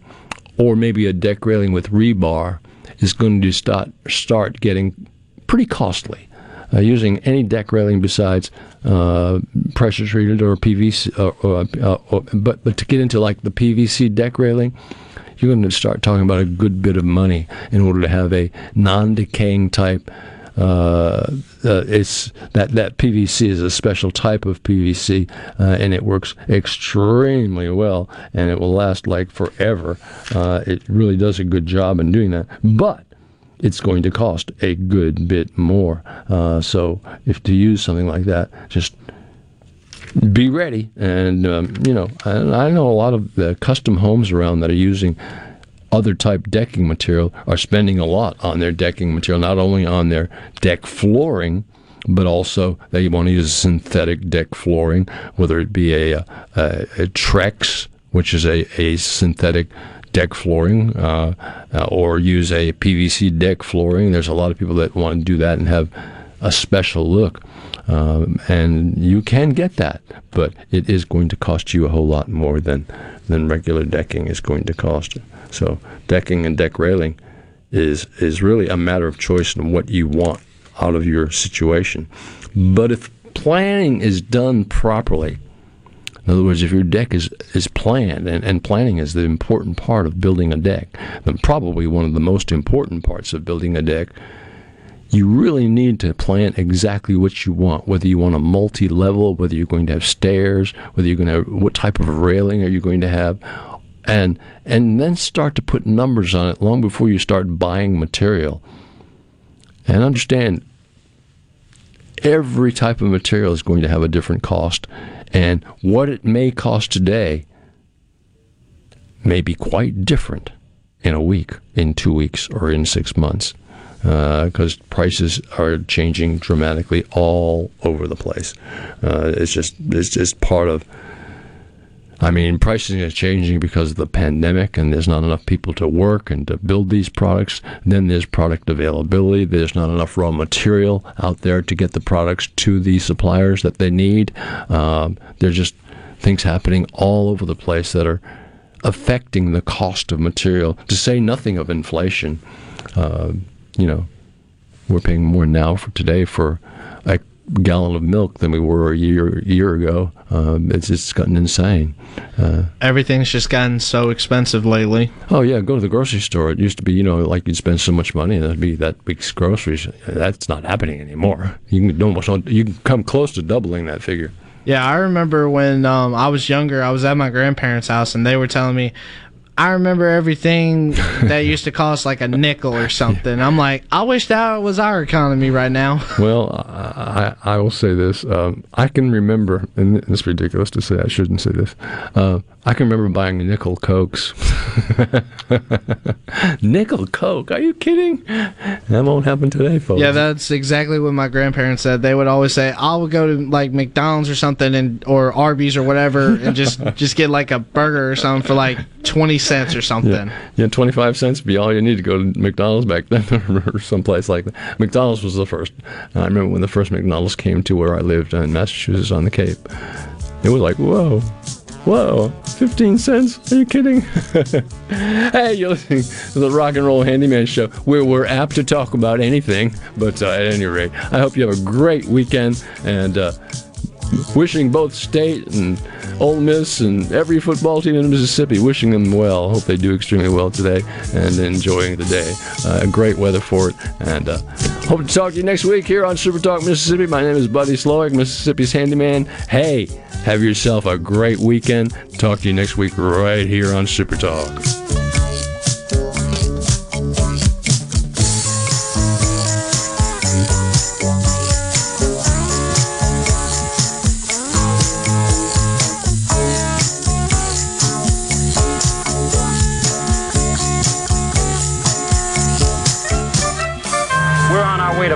or maybe a deck railing with rebar is going to start start getting pretty costly. Uh, using any deck railing besides uh, pressure treated or PVC, or, or, uh, or, but but to get into like the PVC deck railing, you're going to start talking about a good bit of money in order to have a non-decaying type uh, uh, it's that that PVC is a special type of PVC, uh, and it works extremely well, and it will last like forever. Uh, it really does a good job in doing that, but it's going to cost a good bit more. Uh, so if to use something like that, just be ready. And um, you know, I, I know a lot of the custom homes around that are using other type decking material are spending a lot on their decking material, not only on their deck flooring, but also they want to use synthetic deck flooring, whether it be a, a, a Trex, which is a, a synthetic deck flooring, uh, uh, or use a PVC deck flooring. There's a lot of people that want to do that and have a special look. Um, and you can get that, but it is going to cost you a whole lot more than, than regular decking is going to cost. So decking and deck railing is is really a matter of choice and what you want out of your situation. But if planning is done properly, In other words, if your deck is, is planned, and, and planning is the important part of building a deck, and probably one of the most important parts of building a deck, you really need to plan exactly what you want. Whether you want a multi-level, whether you're going to have stairs, whether you're going to have what type of railing are you going to have, and and then start to put numbers on it long before you start buying material. And understand every type of material is going to have a different cost, and what it may cost today may be quite different in a week, in two weeks, or in six months because uh, prices are changing dramatically all over the place. Uh, it's just it's just part of. I mean, pricing is changing because of the pandemic, and there's not enough people to work and to build these products. Then there's product availability. There's not enough raw material out there to get the products to the suppliers that they need. Um, there's just things happening all over the place that are affecting the cost of material, to say nothing of inflation. Uh, you know, we're paying more now for today for a gallon of milk than we were a year a year ago. Um, it's just gotten insane. Uh, Everything's just gotten so expensive lately. Oh yeah, go to the grocery store. It used to be, you know, like you'd spend so much money and that'd be that week's groceries. That's not happening anymore. You can almost you can come close to doubling that figure. Yeah, I remember when um, I was younger, I was at my grandparents' house and they were telling me, I remember everything that used to cost like a nickel or something. I'm like, I wish that was our economy right now. Well, I, I will say this. Um, I can remember, and it's ridiculous to say, I shouldn't say this. Uh, I can remember buying nickel cokes. nickel coke? Are you kidding? That won't happen today, folks. Yeah, that's exactly what my grandparents said. They would always say, "I would go to like McDonald's or something, and or Arby's or whatever, and just just get like a burger or something for like twenty cents or something." Yeah, yeah twenty five cents would be all you need to go to McDonald's back then, or someplace like that. McDonald's was the first. I remember when the first McDonald's came to where I lived in Massachusetts on the Cape. It was like, whoa. Whoa, 15 cents? Are you kidding? hey, you're listening to the Rock and Roll Handyman Show, where we're apt to talk about anything. But uh, at any rate, I hope you have a great weekend and uh, wishing both state and Ole Miss and every football team in Mississippi, wishing them well. Hope they do extremely well today and enjoying the day. Uh, great weather for it. And uh, hope to talk to you next week here on Super Talk Mississippi. My name is Buddy Slowick, Mississippi's handyman. Hey, have yourself a great weekend. Talk to you next week right here on Super Talk.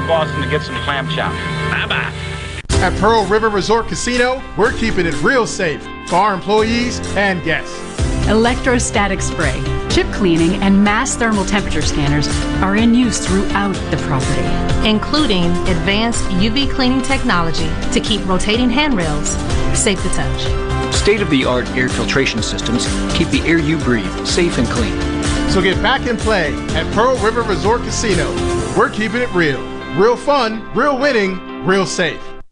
Boston to get some clam chowder. Bye bye. At Pearl River Resort Casino, we're keeping it real safe for our employees and guests. Electrostatic spray, chip cleaning, and mass thermal temperature scanners are in use throughout the property, including advanced UV cleaning technology to keep rotating handrails safe to touch. State of the art air filtration systems keep the air you breathe safe and clean. So get back and play at Pearl River Resort Casino. We're keeping it real. Real fun, real winning, real safe.